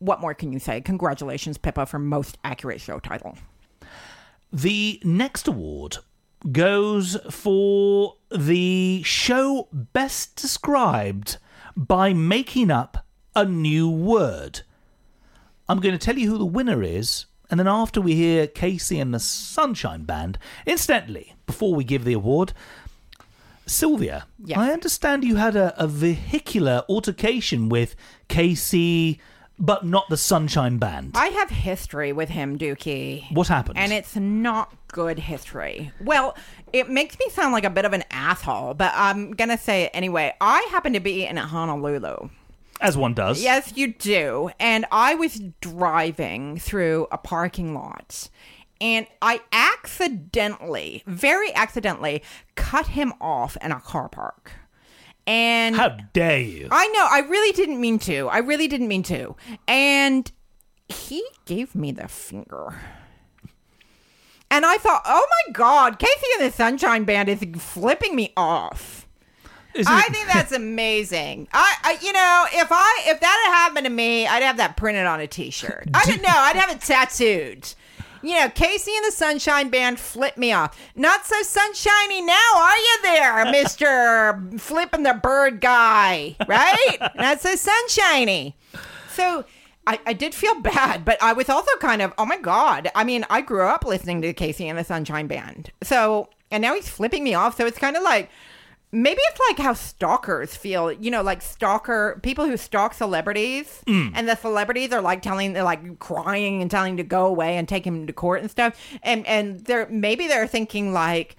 What more can you say? Congratulations, Pippa, for most accurate show title. The next award goes for the show best described by making up a new word. I'm going to tell you who the winner is, and then after we hear KC and the Sunshine Band, incidentally, before we give the award, Sylvia, Yes. I understand you had a, a vehicular altercation with KC, but not the Sunshine Band. I have history with him, Dukey. What happened? And it's not good history. Well, it makes me sound like a bit of an asshole, but I'm going to say it anyway. I happen to be in Honolulu. As one does. Yes, you do. And I was driving through a parking lot and I accidentally, very accidentally, cut him off in a car park. And How dare you? I know, I really didn't mean to. I really didn't mean to. And he gave me the finger. And I thought, oh my God, KC and the Sunshine Band is flipping me off. I think that's amazing. I, I, you know, if I if that had happened to me, I'd have that printed on a T-shirt. I don't know. I'd have it tattooed. You know, KC and the Sunshine Band flip me off. Not so sunshiny now, are you there, Mister Flipping the Bird guy? Right? Not so sunshiny. So. I, I did feel bad, but I was also kind of, oh my God. I mean, I grew up listening to KC and the Sunshine Band. So, and now he's flipping me off. So it's kind of like, maybe it's like how stalkers feel you know like stalker people who stalk celebrities mm. and the celebrities are like telling they're like crying and telling to go away and take him to court and stuff. And and they're maybe they're thinking like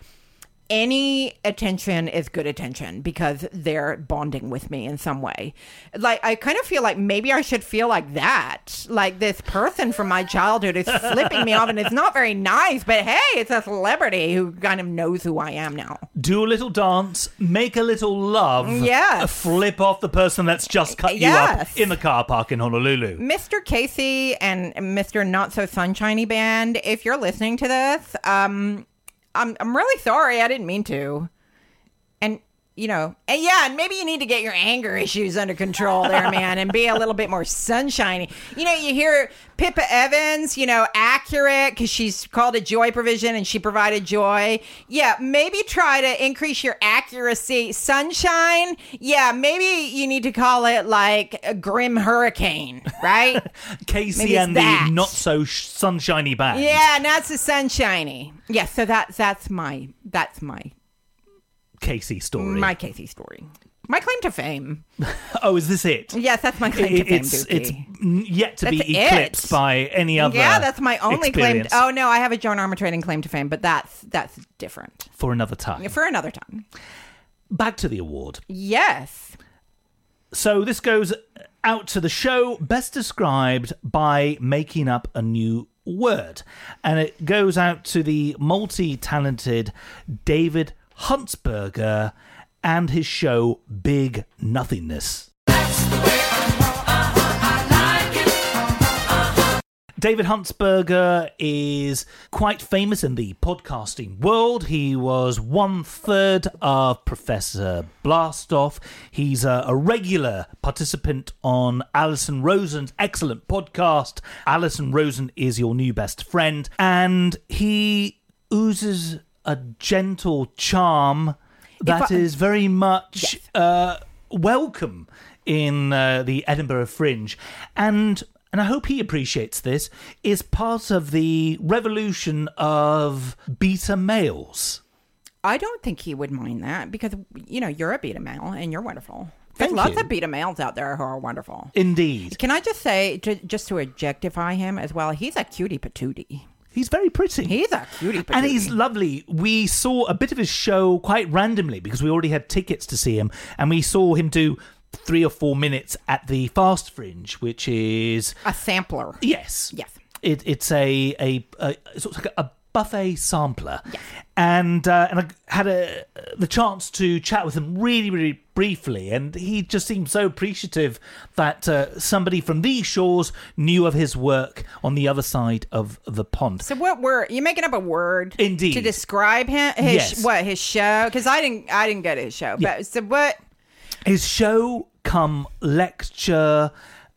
any attention is good attention because they're bonding with me in some way. Like I kind of feel like maybe I should feel like that. Like this person from my childhood is flipping me off and it's not very nice, but hey, it's a celebrity who kind of knows who I am now. Do a little dance, make a little love, Yeah. flip off the person that's just cut you Yes. up in the car park in Honolulu. Mr. KC and Mr. Not So Sunshiny Band, if you're listening to this, um, I'm I'm really sorry. I didn't mean to. You know, and yeah, and maybe you need to get your anger issues under control there, man, and be a little bit more sunshiny. You know, you hear Pippa Evans, you know, accurate because she's called a joy provision and she provided joy. Yeah, maybe try to increase your accuracy. Sunshine, yeah, maybe you need to call it like a grim hurricane, right? KC and that. the not so sunshiny band. yeah, and that's the sunshiny. Yeah, so that's that's my that's my KC story. my KC story. My claim to fame. oh, is this it? Yes, that's my claim It- to fame, it's it's yet to That's be it. eclipsed by any other. yeah, that's my only claim. oh no, I have a Joan Armatrading claim to fame, but that's that's different for another time. for another time. Back to the award. Yes, So this goes out to the show best described by making up a new word. And it goes out to the multi talented David Huntsberger and his show Big Nothingness. David Huntsberger is quite famous in the podcasting world. He was one third of Professor Blastoff. He's a, a regular participant on Alison Rosen's excellent podcast. Alison Rosen is your new best friend, and he oozes a gentle charm that I- is very much Yes. uh, welcome in uh, the Edinburgh Fringe, and and I hope he appreciates this. Is part of the revolution of beta males. I don't think he would mind that because you know you're a beta male and you're wonderful. There's Thank lots you. of beta males out there who are wonderful. Indeed, Can I just say, ju- just to objectify him as well, he's a cutie patootie. He's very pretty. He's a cutie patootie. and he's lovely. We saw a bit of his show quite randomly because we already had tickets to see him, and we saw him do three or four minutes at the Fast Fringe, which is a sampler. Yes. Yes. It, it's a, a, a it's sort of like a buffet sampler. And uh, and I had a the chance to chat with him really really briefly, and he just seemed so appreciative that uh, somebody from these shores knew of his work on the other side of the pond. So what word? You making up a word? Indeed. To describe him, his Yes. what his show? Because I didn't, I didn't go to his show. Yeah. But so what? His show come lecture.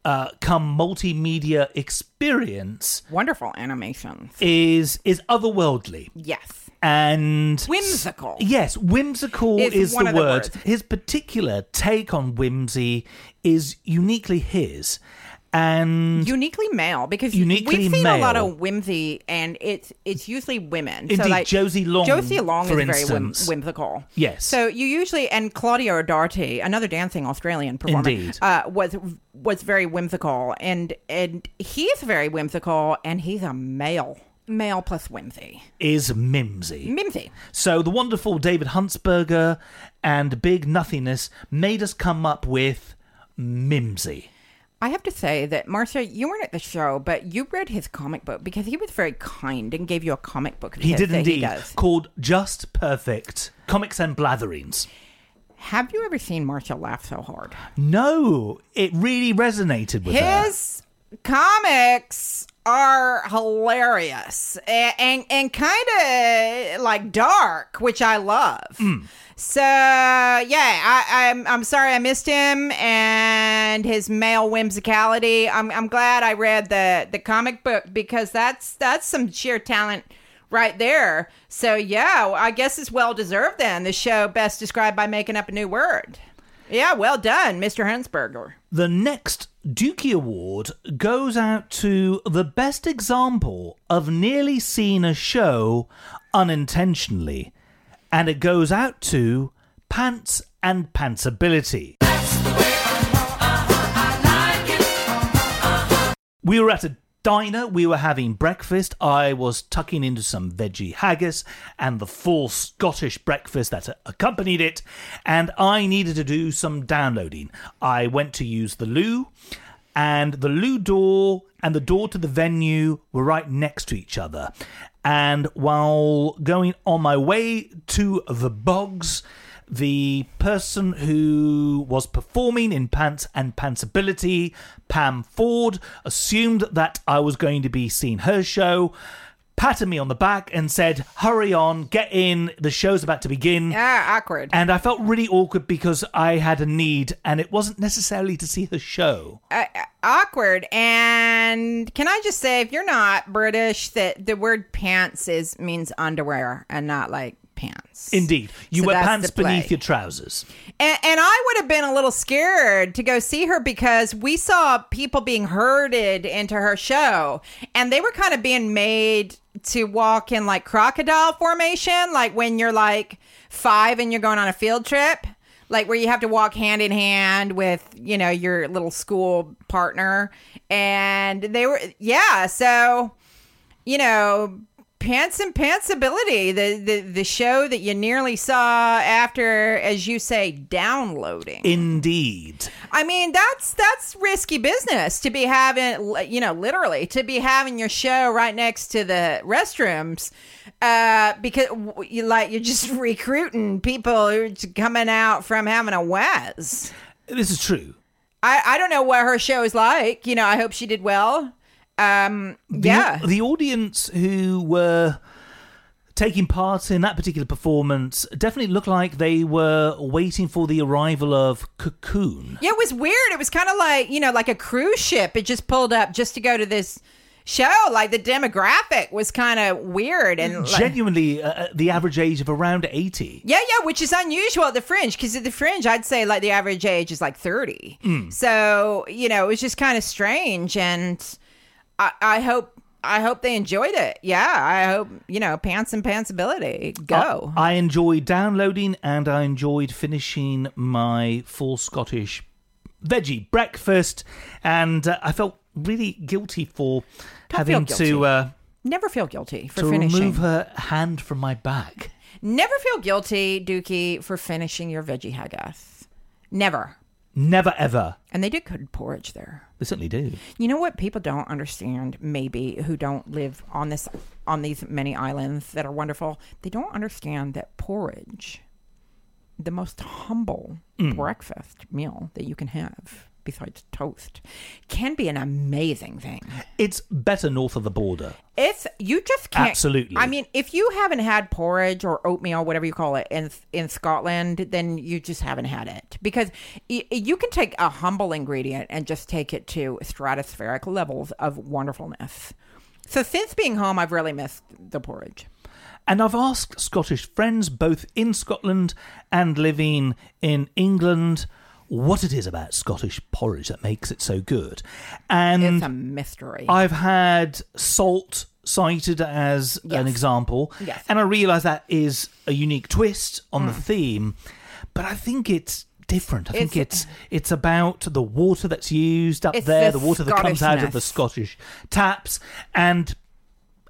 Uh, come multimedia experience Wonderful animations. is is otherworldly Yes. and Whimsical. Yes, whimsical Is is, the of the word. His particular take on whimsy is uniquely his, and Uniquely male because Uniquely we've seen a lot of whimsy and it's it's usually women. so Indeed, like Josie Long, Josie Long is very whim- instance. whimsical. Yes. So you usually and Claudia O'Doherty, another dancing Australian performer, Indeed. uh, was was very whimsical and and he's very whimsical and he's a male male plus whimsy is mimsy. mimsy. So the wonderful David Huntsberger and Big Nothingness made us come up with mimsy. I have to say that Marsha, you weren't at the show, but you read his comic book because he was very kind and gave you a comic book. He did that indeed. does. Called Just Perfect Comics and Blatherings. Have you ever seen Marsha laugh so hard? No, it really resonated with her. His comics are hilarious and and, and kind of like dark, which I love. Hmm. So yeah, I, I'm I'm sorry I missed him and his male whimsicality. I'm I'm glad I read the the comic book because that's that's some sheer talent right there. So yeah, I guess it's well deserved then. The show best described by making up a new word. Yeah, well done, Mr. Huntsberger. The next Dukey Award goes out to the best example of nearly seeing a show unintentionally, and it goes out to Pants and Pantsability. We were at a diner, we were having breakfast. I was tucking into some veggie haggis and the full Scottish breakfast that accompanied it, and I needed to do some downloading. I went to use the loo, and the loo door and the door to the venue were right next to each other. And while going on my way to the bogs, the person who was performing in Pants and Pantsability, Pam Ford, assumed that I was going to be seeing her show, patted me on the back, and said, Hurry on, get in, the show's about to begin. Ah, awkward. And I felt really awkward because I had a need, and it wasn't necessarily to see her show. uh, awkward. And can I just say, if you're not British, that the word pants is means underwear and not like pants. Indeed, you So wear pants beneath your trousers. And, and I would have been a little scared to go see her because we saw people being herded into her show, and they were kind of being made to walk in like crocodile formation, like when you're like five and you're going on a field trip. Like where you have to walk hand in hand with, you know, your little school partner. And they were, yeah. So, you know, Pants and Pantsability, the, the the show that you nearly saw after, as you say, downloading. Indeed. I mean, that's that's risky business to be having, you know, literally to be having your show right next to the restrooms, uh, because you like you're just recruiting people who's coming out from having a waz. This is true. I I don't know what her show is like. You know, I hope she did well. Um, The, yeah. The audience who were taking part in that particular performance definitely looked like they were waiting for the arrival of Cocoon. Yeah, it was weird. It was kind of like, you know, like a cruise ship. It just pulled up just to go to this show. Like the demographic was kind of weird and Genuinely, uh, uh, the average age of around 80. yeah, yeah, which is unusual at the Fringe because at the Fringe, I'd say like the average age is like 30. So, you know, it was just kind of strange. And I, I hope. I hope they enjoyed it. Yeah, I hope you know pants and pantsability. Go. I enjoyed downloading and I enjoyed finishing my full Scottish veggie breakfast, and uh, I felt really guilty for having feel to uh, Never feel guilty for to finishing. remove her hand from my back. Never feel guilty, Dukey, for finishing your veggie haggis. Never. Never ever. And they did good porridge there. They certainly do. You know what people don't understand, maybe who don't live on this on these many islands that are wonderful. They don't understand that porridge, the most humble mm. breakfast meal that you can have, besides toast, can be an amazing thing. It's better north of the border. It's you just can't. Absolutely. I mean, if you haven't had porridge or oatmeal, whatever you call it, in in Scotland, then you just haven't had it because y- you can take a humble ingredient and just take it to stratospheric levels of wonderfulness. So since being home, I've really missed the porridge. And I've asked Scottish friends, both in Scotland and living in England, what it is about Scottish porridge that makes it so good. And It's a mystery. I've had salt cited as an example, Yes. and I realise that is a unique twist on the mm. theme, but I think it's different. I think It's- it's it's about the water that's used up there, the the water that comes out of the Scottish taps, and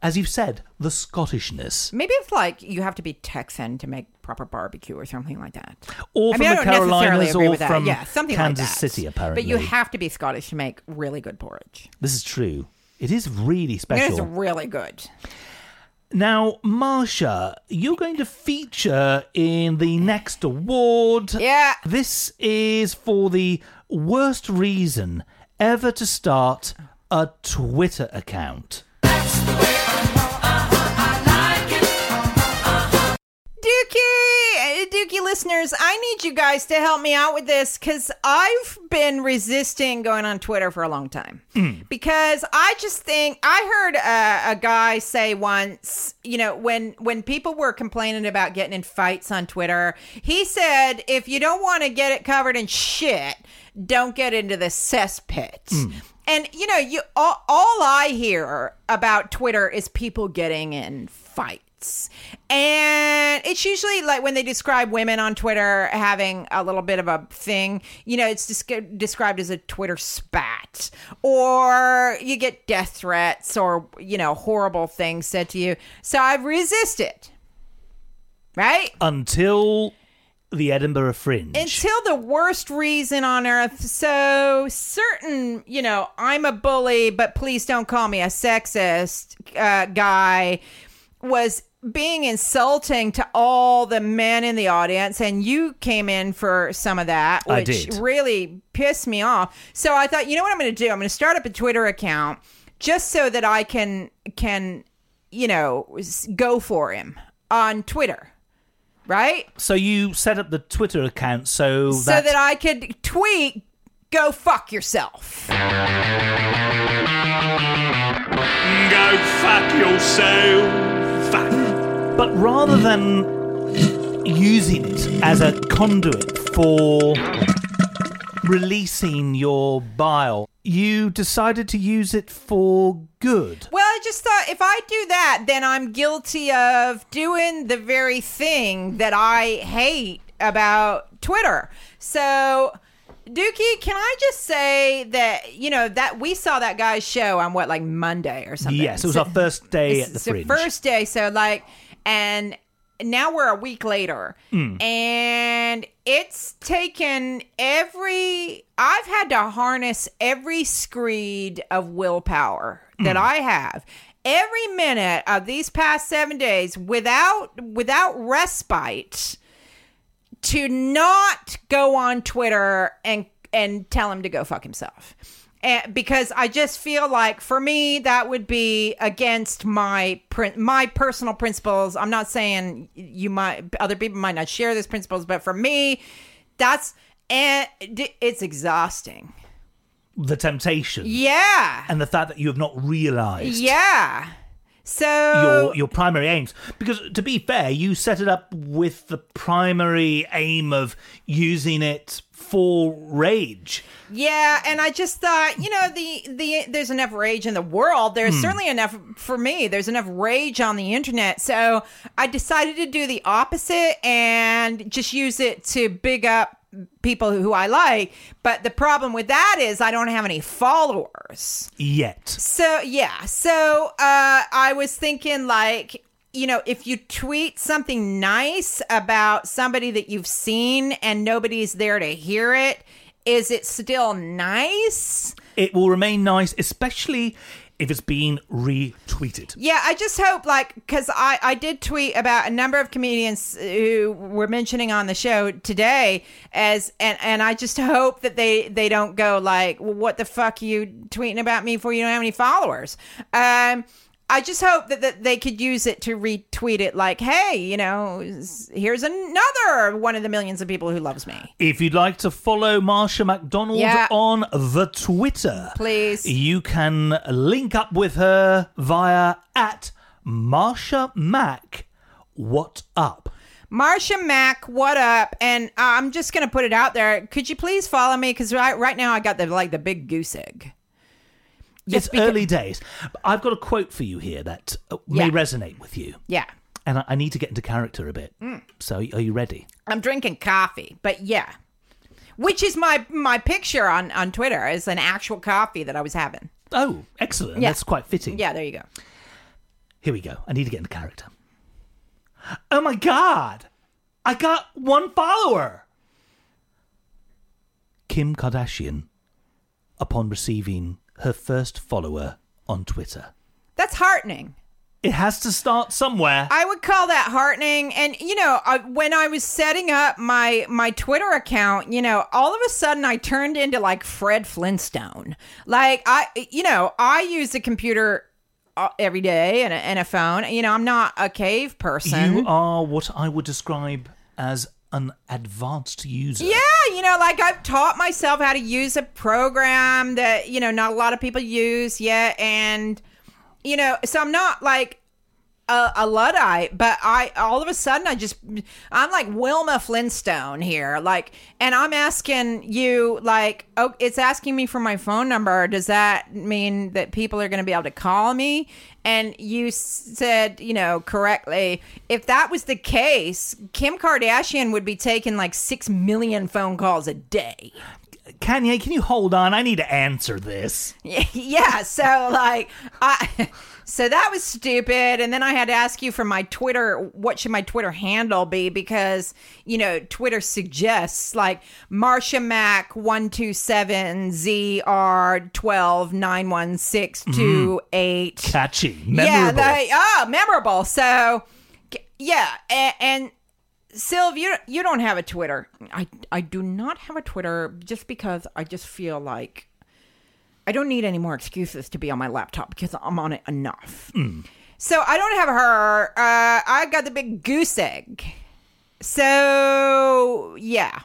as you've said, the Scottishness. Maybe it's like you have to be Texan to make proper barbecue or something like that. Or I from mean, I the don't necessarily Carolinas or from yeah, something Kansas like that. City, apparently. But you have to be Scottish to make really good porridge. This is true. It is really It special. is really good. Now, Marsha, you're going to feature in the next award. Yeah. This is for the worst reason ever to start a Twitter account. Dukey, uh, Dukey listeners, I need you guys to help me out with this because I've been resisting going on Twitter for a long time. Because I just think I heard a, a guy say once, you know, when when people were complaining about getting in fights on Twitter, he said, if you don't want to get it covered in shit, don't get into the cesspit. And you know, you all, all I hear about Twitter is people getting in fights. And it's usually like when they describe women on Twitter having a little bit of a thing, you know, it's just described as a Twitter spat. Or you get death threats or, you know, horrible things said to you. So I've resisted. Right? Until the Edinburgh Fringe. until the worst reason on earth. So certain, you know, I'm a bully, but please don't call me a sexist uh, guy was being insulting to all the men in the audience and you came in for some of that I which did. really pissed me off so i thought you know what i'm going to do i'm going to start up a twitter account just so that i can can you know go for him on twitter right so you set up the Twitter account so, so that I could tweet, "Go fuck yourself." Go fuck yourself. Fuck. But rather than using it as a conduit for releasing your bile, you decided to use it for good. Well, I just thought if I do that, then I'm guilty of doing the very thing that I hate about Twitter. So. Dukey, can I just say that you know that we saw that guy's show on what like Monday or something? Yes, it was So- our first day at the It's the Fringe. first day. So like, and now we're a week later, Hmm. and it's taken every. I've had to harness every screed of willpower that Hmm. I have. Every minute of these past seven days, without without respite, to not go on Twitter and and tell him to go fuck himself. And because I just feel like for me that would be against my my personal principles. I'm not saying you might other people might not share these principles, but for me that's eh, and it's exhausting. The temptation Yeah. and the fact that you have not realised Yeah. So your your primary aims. Because to be fair, you set it up with the primary aim of using it for rage. Yeah, and I just thought, you know, the the there's enough rage in the world. There's Hmm. certainly enough for me. There's enough rage on the internet. So I decided to do the opposite and just use it to big up people who I like. But the problem with that is I don't have any followers. Yet. So yeah, so uh, I was thinking like, you know, if you tweet something nice about somebody that you've seen and nobody's there to hear it, is it still nice? It will remain nice, especially if it's being retweeted. Yeah, I just hope, like, because I, I did tweet about a number of comedians who were mentioning on the show today, as and, and I just hope that they they don't go like, well, what the fuck are you tweeting about me for? You don't have any followers. Um, I just hope that, that they could use it to retweet it, like, hey, you know, here's another one of the millions of people who loves me. If you'd like to follow Marsha McDonald Yeah. on the Twitter, Please. you can link up with her via at Marsha Mac. What up? Marsha Mack, what up? And I'm just gonna put it out there. Could you please follow me? Because right, right now I got the like the big goose egg. It's because- early days. I've got a quote for you here that uh, may Yeah. resonate with you. Yeah. And I, I need to get into character a bit. Mm. So, are you ready? I'm drinking coffee, but yeah. Which is my my picture on on Twitter is an actual coffee that I was having. Oh, excellent. Yeah. That's quite fitting. Yeah, there you go. Here we go. I need to get into character. Oh my god! I got one follower! Kim Kardashian, upon receiving her first follower on Twitter. That's heartening. It has to start somewhere. I would call that heartening. And you know, I, when I was setting up my my Twitter account, you know, all of a sudden I turned into like Fred Flintstone. Like I, you know, I use a computer uh, every day and a, and a phone. You know, I'm not a cave person. you are what I would describe as an advanced user. Yeah, you know, like I've taught myself how to use a program that, you know, not a lot of people use yet. And, you know, so I'm not like a, a Luddite, but I, all of a sudden, I just, I'm like Wilma Flintstone here. Like, and I'm asking you, like, oh, it's asking me for my phone number. Does that mean that people are going to be able to call me? And you said, you know, correctly, if that was the case, Kim Kardashian would be taking like 6 million phone calls a day. Kanye, can you hold on? I need to answer this. yeah so like i so that was stupid and then i had to ask you for my twitter what should my twitter handle be because you know twitter suggests like marsha mac 127 zr 12 91628 mm-hmm. Catchy. yeah Memorable. they oh memorable so yeah and, and Sylv, you you don't have a Twitter. I I do not have a Twitter just because I just feel like I don't need any more excuses to be on my laptop because I'm on it enough. So I don't have her. Uh, I got the big goose egg. So yeah.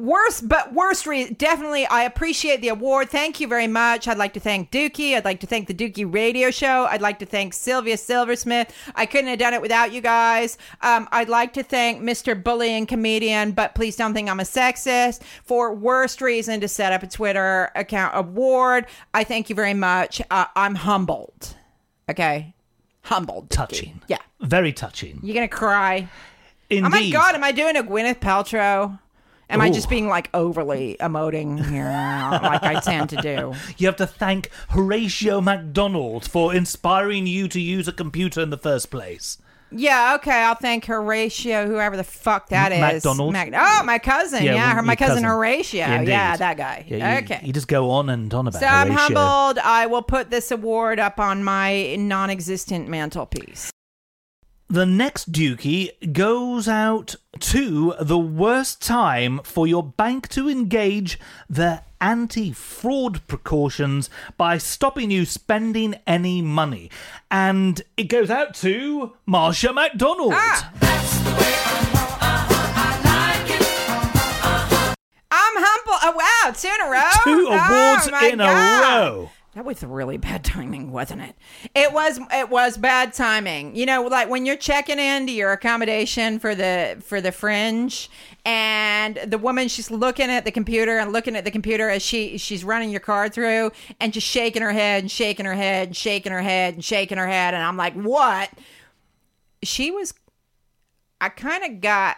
Worst, but worst definitely. I appreciate the award. Thank you very much. I'd like to thank Dukey. I'd like to thank the Dukey Radio Show. I'd like to thank Sylvia Silversmith. I couldn't have done it without you guys. Um, I'd like to thank Mr. Bullying Comedian, but please don't think I'm a sexist for worst reason to set up a Twitter account award. I thank you very much. Uh, I'm humbled. Okay, humbled. Touching. Yeah, Very touching. you're gonna cry? Indeed. Oh my god, am I doing a Gwyneth Paltrow? Am I just being like overly emoting here, like I tend to do? You have to thank Horatio MacDonald for inspiring you to use a computer in the first place. Yeah, okay, I'll thank Horatio, whoever the fuck that is. MacDonald? Mac- oh, my cousin. Yeah, well, her, my cousin, cousin. Horatio. Indeed. Yeah, that guy. Yeah, you, okay. You just go on and on about so I'm humbled. I will put this award up on my non-existent mantelpiece. The next dukey goes out to the worst time for your bank to engage their anti fraud precautions by stopping you spending any money. And it goes out to Marsha McDonald. Ah. I'm humble. Oh wow, two in a row. Two Oh, awards my in a row. That was really bad timing, wasn't it? It was. It was bad timing. You know, like when you're checking into your accommodation for the for the fringe, and the woman she's looking at the computer and looking at the computer as she she's running your card through, and just shaking her head and shaking her head and shaking her head and shaking her head, and I'm like, what? She was. I kind of got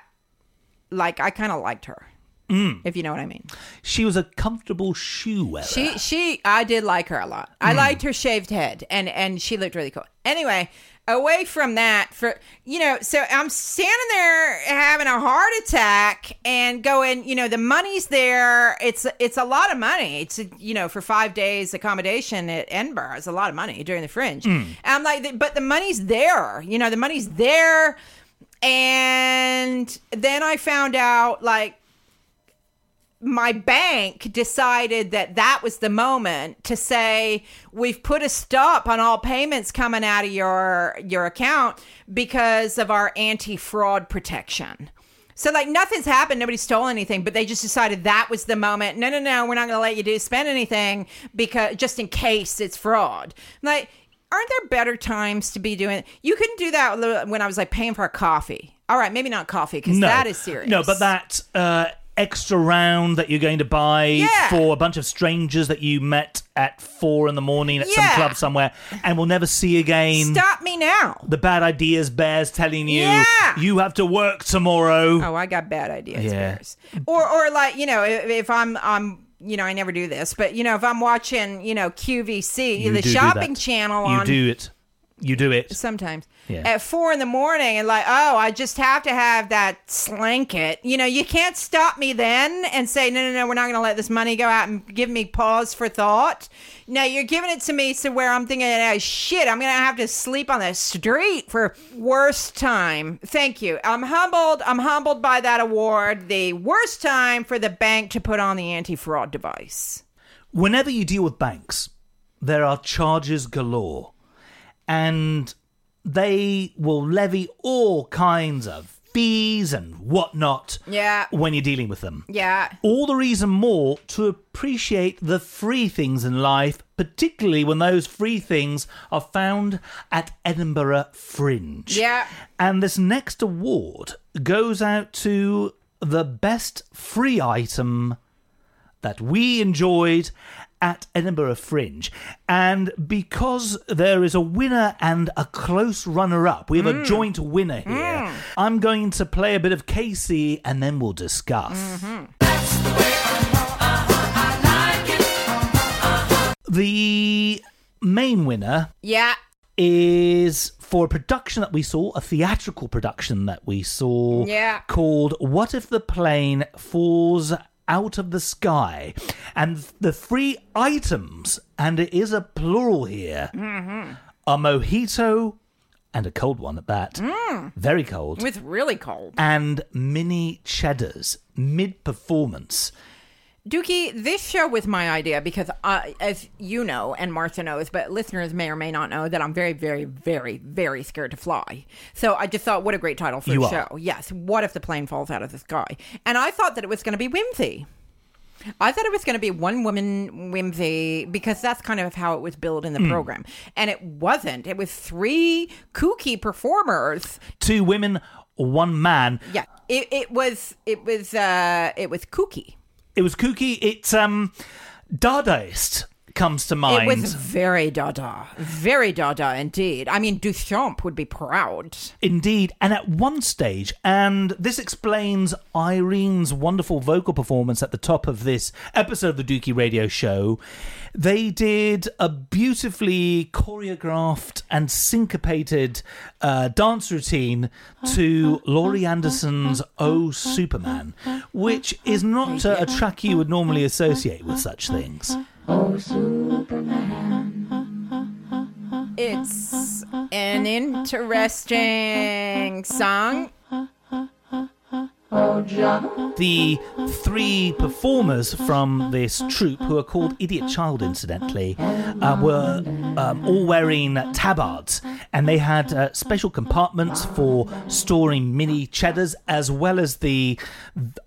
like I kind of liked her. Mm. if you know what I mean. She was a comfortable shoe wearer. She she I did like her a lot. I mm. liked her shaved head and and she looked really cool. Anyway, away from that for you know, so I'm standing there having a heart attack and going, you know, the money's there. It's it's a lot of money. It's you know, for 5 days accommodation at Edinburgh. It's a lot of money during the fringe. Mm. And I'm like but the money's there. You know, the money's there and then I found out like my bank decided that that was the moment to say we've put a stop on all payments coming out of your your account because of our anti-fraud protection. So like nothing's happened, nobody stole anything, but they just decided that was the moment. No, no, no, we're not going to let you do spend anything because just in case it's fraud. Like aren't there better times to be doing You couldn't do that when I was like paying for a coffee. All right, maybe not coffee because no, that is serious. No, but that uh, extra round that you're going to buy Yeah. for a bunch of strangers that you met at four in the morning at Yeah. some club somewhere and will never see again. Stop me now. The bad ideas bears telling you Yeah. you have to work tomorrow. Oh, I got bad ideas. Yeah. Bears. Or, or like you know, if, if I'm, I'm, you know, I never do this, but you know, if I'm watching, you know, QVC, You the shopping channel You on do it. You do it. sometimes Yeah. at four in the morning, and like, oh, I just have to have that slanket. You know, you can't stop me then and say, no, no, no, we're not going to let this money go out and give me pause for thought. No, you're giving it to me to where I'm thinking, oh, shit, I'm going to have to sleep on the street for worst time. Thank you. I'm humbled. I'm humbled by that award. The worst time for the bank to put on the anti-fraud device. Whenever you deal with banks, there are charges galore. And they will levy all kinds of fees and whatnot Yeah. when you're dealing with them. Yeah. All the reason more to appreciate the free things in life, particularly when those free things are found at Edinburgh Fringe. Yeah. And this next award goes out to the best free item that we enjoyed at Edinburgh Fringe. And because there is a winner and a close runner up, we have a mm. joint winner mm. here. I'm going to play a bit of KC and then we'll discuss. Mm-hmm. The main winner Yeah. is for a production that we saw, a theatrical production that we saw Yeah. called What If the Plane Falls Out of the Sky? And the three items, and it is a plural here, Mm-hmm. a mojito and a cold one at that. Very cold. With really cold. and mini cheddars mid performance. Dukey, this show was my idea because, uh, as you know, and Marsha knows, but listeners may or may not know that I'm very, very, very, very scared to fly. So I just thought, what a great title for You a are. show. Yes. What if the plane falls out of the sky? And I thought that it was going to be whimsy. I thought it was going to be one woman whimsy because that's kind of how it was billed in the program. And it wasn't. It was three kooky performers. Two women, one man. Yeah. It, it was, it was, uh, it was kooky. It was kooky. It's um, Dadaist comes to mind. It was very dada, very dada indeed. I mean, Duchamp would be proud. Indeed, and at one stage, and this explains Irene's wonderful vocal performance at the top of this episode of the Dukey Radio Show. They did a beautifully choreographed and syncopated uh, dance routine to Laurie Anderson's Oh Superman, which is not a, a track you would normally associate with such things. Oh Superman. It's an interesting song. The three performers from this troupe, who are called Idiot Child, incidentally, uh, were um, all wearing tabards, and they had uh, special compartments for storing mini cheddars as well as the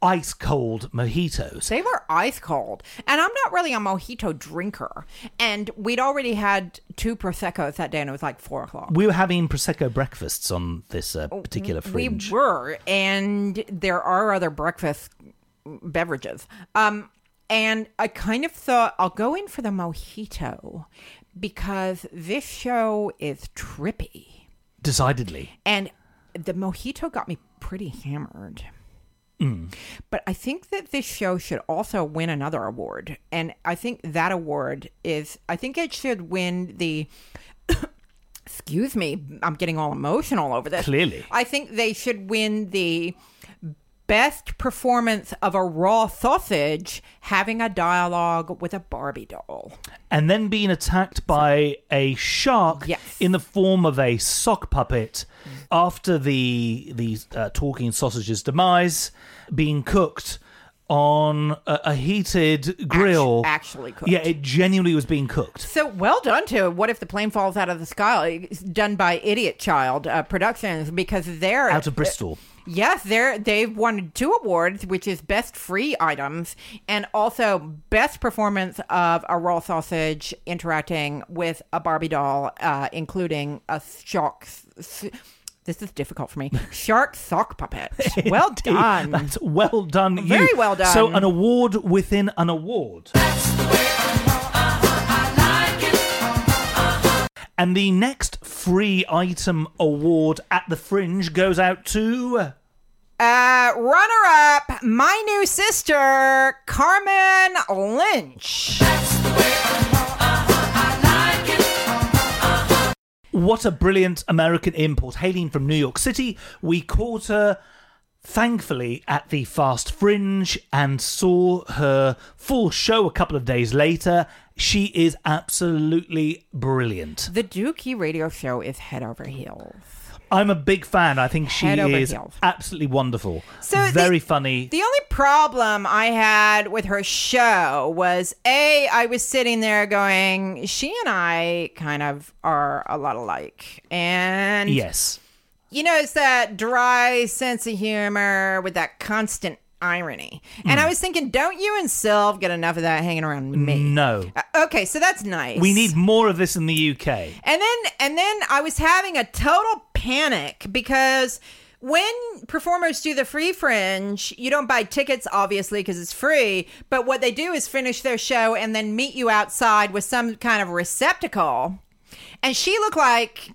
ice cold mojitos. They were ice cold. And I'm not really a mojito drinker. And we'd already had two Prosecco's that day, and it was like four o'clock. We were having prosecco breakfasts on this uh, particular fringe. We were, and there are other breakfast beverages. Um, and I kind of thought I'll go in for the mojito because this show is trippy, Decidedly. and the mojito got me pretty hammered. But I think that this show should also win another award. And I think that award is, I think it should win the. Excuse me, I'm getting all emotional over this. Clearly. I think they should win the best performance of a raw sausage having a dialogue with a Barbie doll. and then being attacked by a shark Yes. in the form of a sock puppet after the the uh, talking sausage's demise being cooked on a, a heated grill actually cooked. yeah it genuinely was being cooked So well done to What If the Plane Falls Out of the Sky, It's done by Idiot Child uh, Productions, because they're out of bristol Yes, they're they've won two awards, which is best free items and also best performance of a raw sausage interacting with a Barbie doll, uh, including a shark. s- This is difficult for me. Shark sock puppet. Well done. that's well done you. Very well done. so an award within an award And the next free item award at the Fringe goes out to. Uh, runner up, my new sister, Carmen Lynch. What a brilliant American import. Hailing from New York City, we caught her, thankfully, at the Fast Fringe and saw her full show a couple of days later. She is absolutely brilliant. The Dukey radio show is head over heels. I'm a big fan. I think she is heels. absolutely wonderful. So the- Very funny. The only problem I had with her show was A, I was sitting there going, she and I kind of are a lot alike. And, yes. You know, it's that dry sense of humor with that constant irony. And I was thinking, don't you and Sylv get enough of that hanging around me? No. Uh, okay, so that's nice. We need more of this in the UK. And then and then I was having a total panic because when performers do the free fringe, you don't buy tickets obviously because it's free, but what they do is finish their show and then meet you outside with some kind of receptacle. And she looked like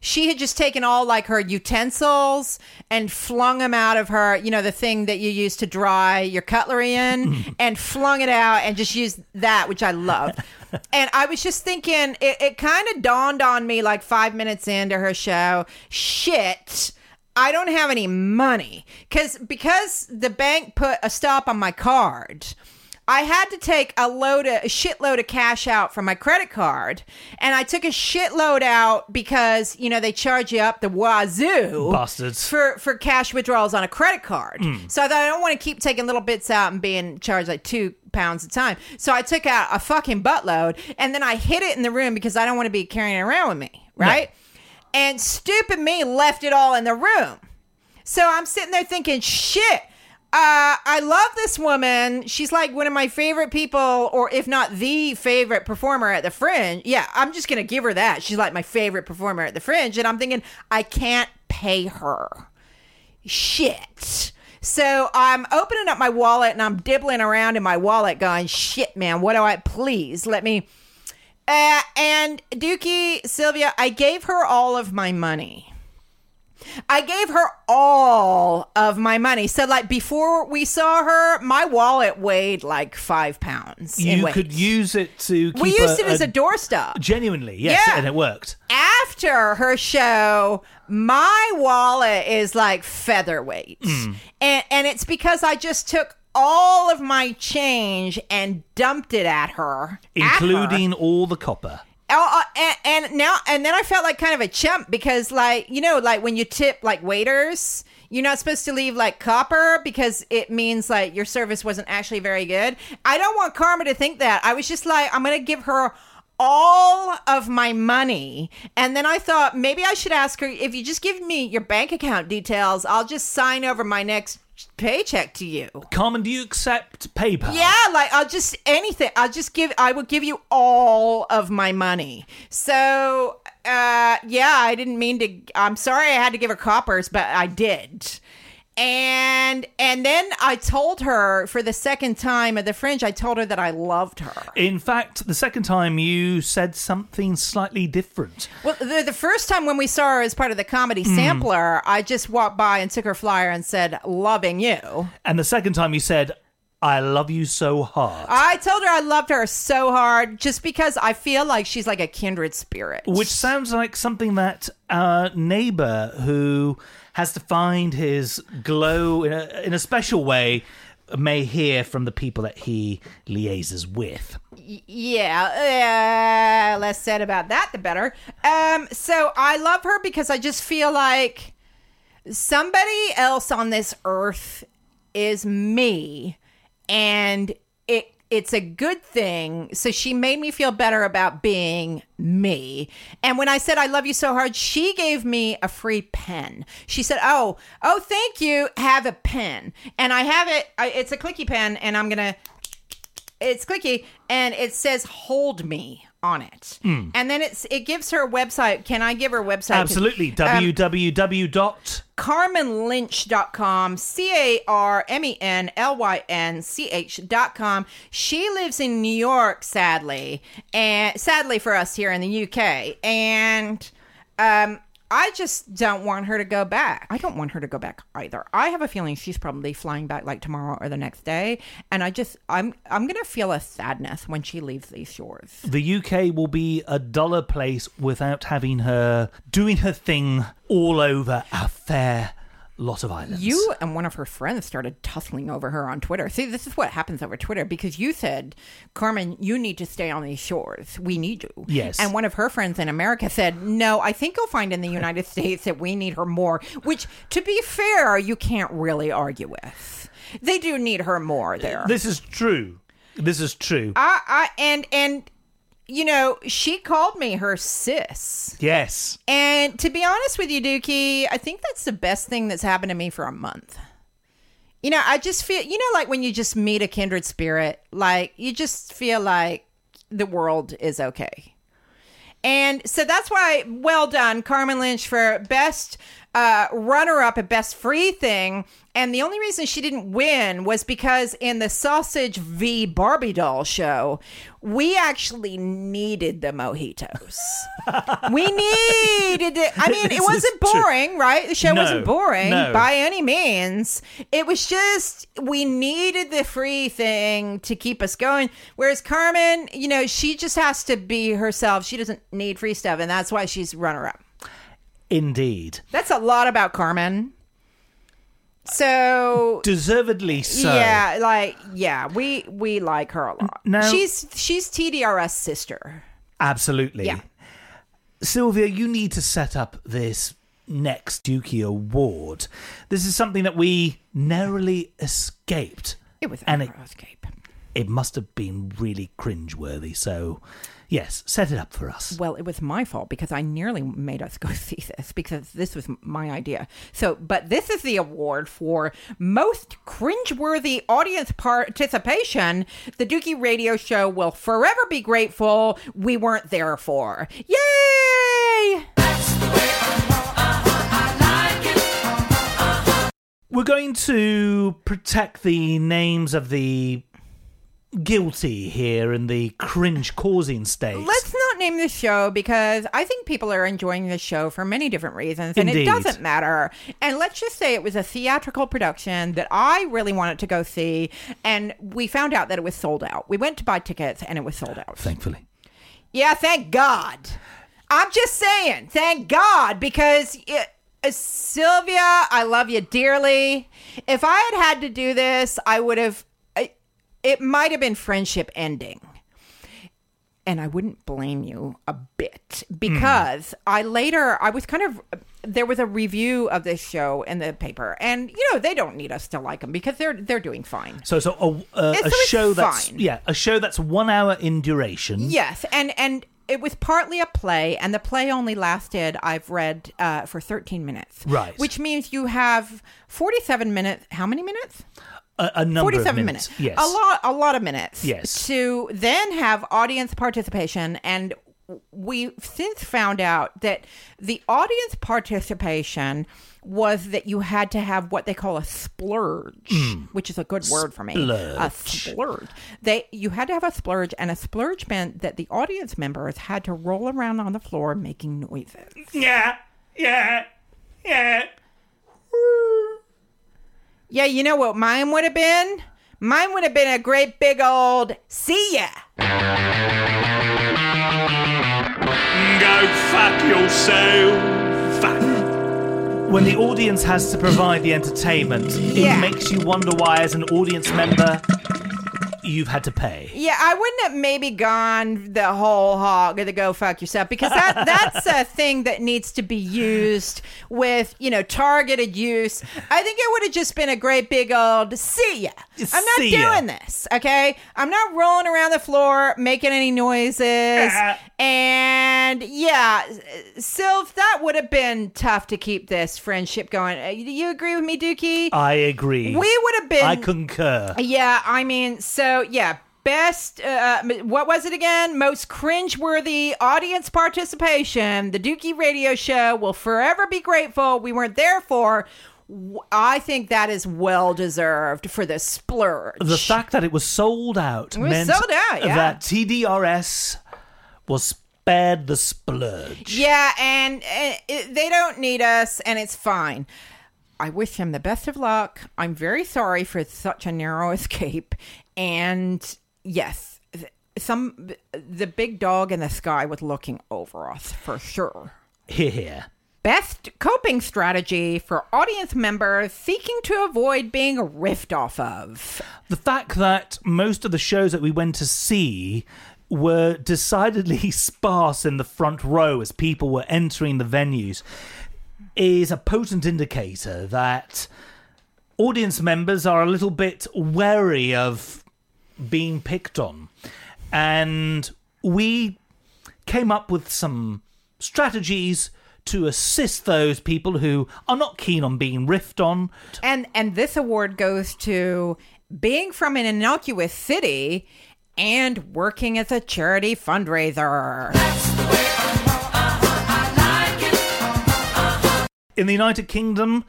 she had just taken all like her utensils and flung them out of her, you know, the thing that you use to dry your cutlery in, and flung it out and just used that, which I love. and I was just thinking, it, it kind of dawned on me like five minutes into her show, shit. I don't have any money because because the bank put a stop on my card. I had to take a load of a shitload of cash out from my credit card, and I took a shitload out because you know they charge you up the wazoo Bastards. for for cash withdrawals on a credit card. Mm. So I thought I don't want to keep taking little bits out and being charged like two pounds a time. So I took out a fucking buttload, and then I hid it in the room because I don't want to be carrying it around with me, right? And stupid me left it all in the room. So I'm sitting there thinking, shit. Uh, I love this woman. She's like one of my favorite people, or if not the favorite performer at the Fringe. Yeah, I'm just gonna give her that. She's like my favorite performer at the Fringe, and I'm thinking I can't pay her. Shit. So I'm opening up my wallet and I'm dibbling around in my wallet, going, "Shit, man, what do I? Please let me." Uh, and Dukey Sylvia, I gave her all of my money. I gave her all of my money. So, like before we saw her, my wallet weighed like five pounds. You could use it to keep we used a, it as a, doorstop. Genuinely, yes, Yeah. and it worked. After her show, my wallet is like featherweight, Hmm. and and it's because I just took all of my change and dumped it at her, at her. Including all the copper. Oh, uh, and, and now and then I felt like kind of a chump because like you know like when you tip like waiters you're not supposed to leave like copper because it means like your service wasn't actually very good. I don't want Carmen to think that. I was just like I'm going to give her all of my money and then I thought maybe I should ask her if you just give me your bank account details I'll just sign over my next paycheck to you. Carmen, do you accept PayPal? Yeah, like I'll just anything. I'll just give. I will give you all of my money. So, uh, yeah, I didn't mean to. I'm sorry I had to give her coppers, but I did. And and then I told her for the second time at the fringe, I told her that I loved her. In fact, the second time you said something slightly different. Well, the, the first time when we saw her as part of the comedy hmm. sampler, I just walked by and took her flyer and said, "Loving you." And the second time you said, I love you so hard. I told her I loved her so hard just because I feel like she's like a kindred spirit. Which sounds like something that our neighbor who has to find his glow in a, in a special way may hear from the people that he liaises with. Yeah, uh, less said about that, the better. Um, so I love her because I just feel like somebody else on this earth is me, and it it's a good thing. So she made me feel better about being me. And when I said I love you so hard, she gave me a free pen. She said, "Oh, oh, thank you. Have a pen." And I have it. I, it's a clicky pen, and I'm gonna it's clicky and it says hold me on it. And then it's it gives her a website. Can i give her a website? Absolutely. Um, www. dot carmenlynch.com c-a-r-m-e-n-l-y-n-c-h dot com. She lives in new york sadly and sadly for us here in the uk and um I just don't want her to go back. I don't want her to go back either. I have a feeling she's probably flying back like tomorrow or the next day, and I just I'm I'm gonna feel a sadness when she leaves these shores. the UK will be a duller place without having her doing her thing all over a fair lot of islands. You and one of her friends started tussling over her on Twitter. See, this is what happens over Twitter because you said, Carmen, you need to stay on these shores. We need you. Yes. And one of her friends in America said, No, I think you'll find in the United States that we need her more, which, to be fair, you can't really argue with. They do need her more there. This is true. This is true. I, I, and, and, you know, she called me her sis. yes. And to be honest with you, Dukey, I think that's the best thing that's happened to me for a month. You know, I just feel, you know, like when you just meet a kindred spirit, like you just feel like the world is okay. And so that's why, well done, Carmen Lynch, for best uh, runner up at best free thing. And the only reason she didn't win was because in the Sausage v Barbie doll show, we actually needed the mojitos. we needed it. I mean, it wasn't is true. boring, right? The show No, wasn't boring no. by any means. It was just we needed the free thing to keep us going. Whereas Carmen, you know, she just has to be herself. She doesn't need free stuff, and that's why she's runner up. Indeed. That's a lot about Carmen. So Deservedly so. yeah, like yeah, we we like her a lot. No, she's she's TDRS sister. Absolutely. Yeah. Sylvia, you need to set up this next Dukey Award. This is something that we narrowly escaped. It was it- escape. It must have been really cringeworthy. So, yes, set it up for us. Well, it was my fault because I nearly made us go see this because this was my idea. So, but this is the award for most cringeworthy audience participation. The Dukey Radio Show will forever be grateful we weren't there for. Yay! We're going to protect the names of the guilty here in the cringe causing state. Let's not name the show because I think people are enjoying the show for many different reasons, and Indeed. it doesn't matter. And let's just say it was a theatrical production that I really wanted to go see, and we found out that it was sold out. We went to buy tickets, and it was sold out. Thankfully. Yeah, thank God. I'm just saying, thank God, because it, uh, Sylvia, I love you dearly. If I had had to do this, I would have. It might have been friendship ending. And I wouldn't blame you a bit because I later I was kind of there was a review of this show in the paper, and you know they don't need us to like them because they're they're doing fine. So, so a, a, a so show that's fine. yeah, a show that's one hour in duration. Yes, and and it was partly a play, and the play only lasted. I've read uh, for thirteen minutes, Right. Which means you have forty-seven minutes. How many minutes? A, a number Forty-seven of minutes. minutes. Yes. a lot, a lot of minutes. Yes. To then have audience participation, and we've since found out that the audience participation was that you had to have what they call a splurge, mm. which is a good word for me. A Splurge. splurge. They you had to have a splurge, and a splurge meant that the audience members had to roll around on the floor making noises. Yeah, yeah, yeah. Yeah, you know what mine would have been? Mine would have been a great big old see ya. Go fuck yourself. When the audience has to provide the entertainment, Yeah. it makes you wonder why, as an audience member, you've had to pay. Yeah, I wouldn't have maybe gone the whole hog of the go fuck yourself because that that's a thing that needs to be used with, you know, targeted use. I think it would have just been a great big old see ya. I'm not See ya. doing this, okay? I'm not rolling around the floor making any noises. and yeah, Sylv, that would have been tough to keep this friendship going. Uh, Do you agree with me, Dukey? I agree. we would have been I concur. yeah, I mean, so yeah, best. Uh, what was it again? Most cringeworthy audience participation. The Dukey Radio Show will forever be grateful. We weren't there for. I think that is well deserved for the splurge. The fact that it was sold out was meant sold out, yeah. that TDRS was spared the splurge. Yeah, and uh, it, they don't need us, and it's fine. I wish him the best of luck. I'm very sorry for such a narrow escape. And yes, some the big dog in the sky was looking over us for sure. Hear, hear. Best coping strategy for audience members seeking to avoid being riffed off of. The fact that most of the shows that we went to see were decidedly sparse in the front row as people were entering the venues is a potent indicator that audience members are a little bit wary of being picked on. And we came up with some strategies to assist those people who are not keen on being riffed on. And and this award goes to being from an innocuous city and working as a charity fundraiser. In the United Kingdom,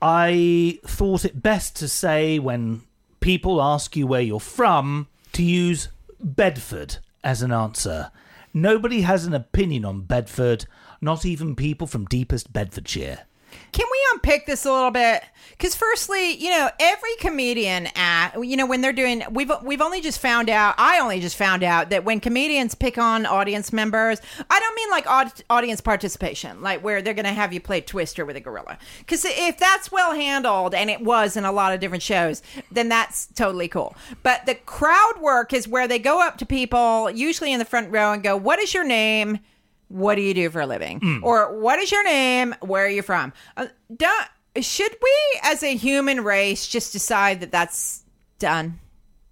I thought it best to say when people ask you where you're from to use Bedford as an answer. Nobody has an opinion on Bedford, not even people from deepest Bedfordshire. Can we unpick this a little bit? Because firstly, you know, every comedian at you know when they're doing, we've we've only just found out. I only just found out that when comedians pick on audience members, I don't mean like aud- audience participation, like where they're going to have you play Twister with a gorilla. Because if that's well handled, and it was in a lot of different shows, then that's totally cool. But the crowd work is where they go up to people, usually in the front row, and go, "What is your name?" What do you do for a living? Mm. Or what is your name? Where are you from? Uh, don't, should we as a human race just decide that that's done?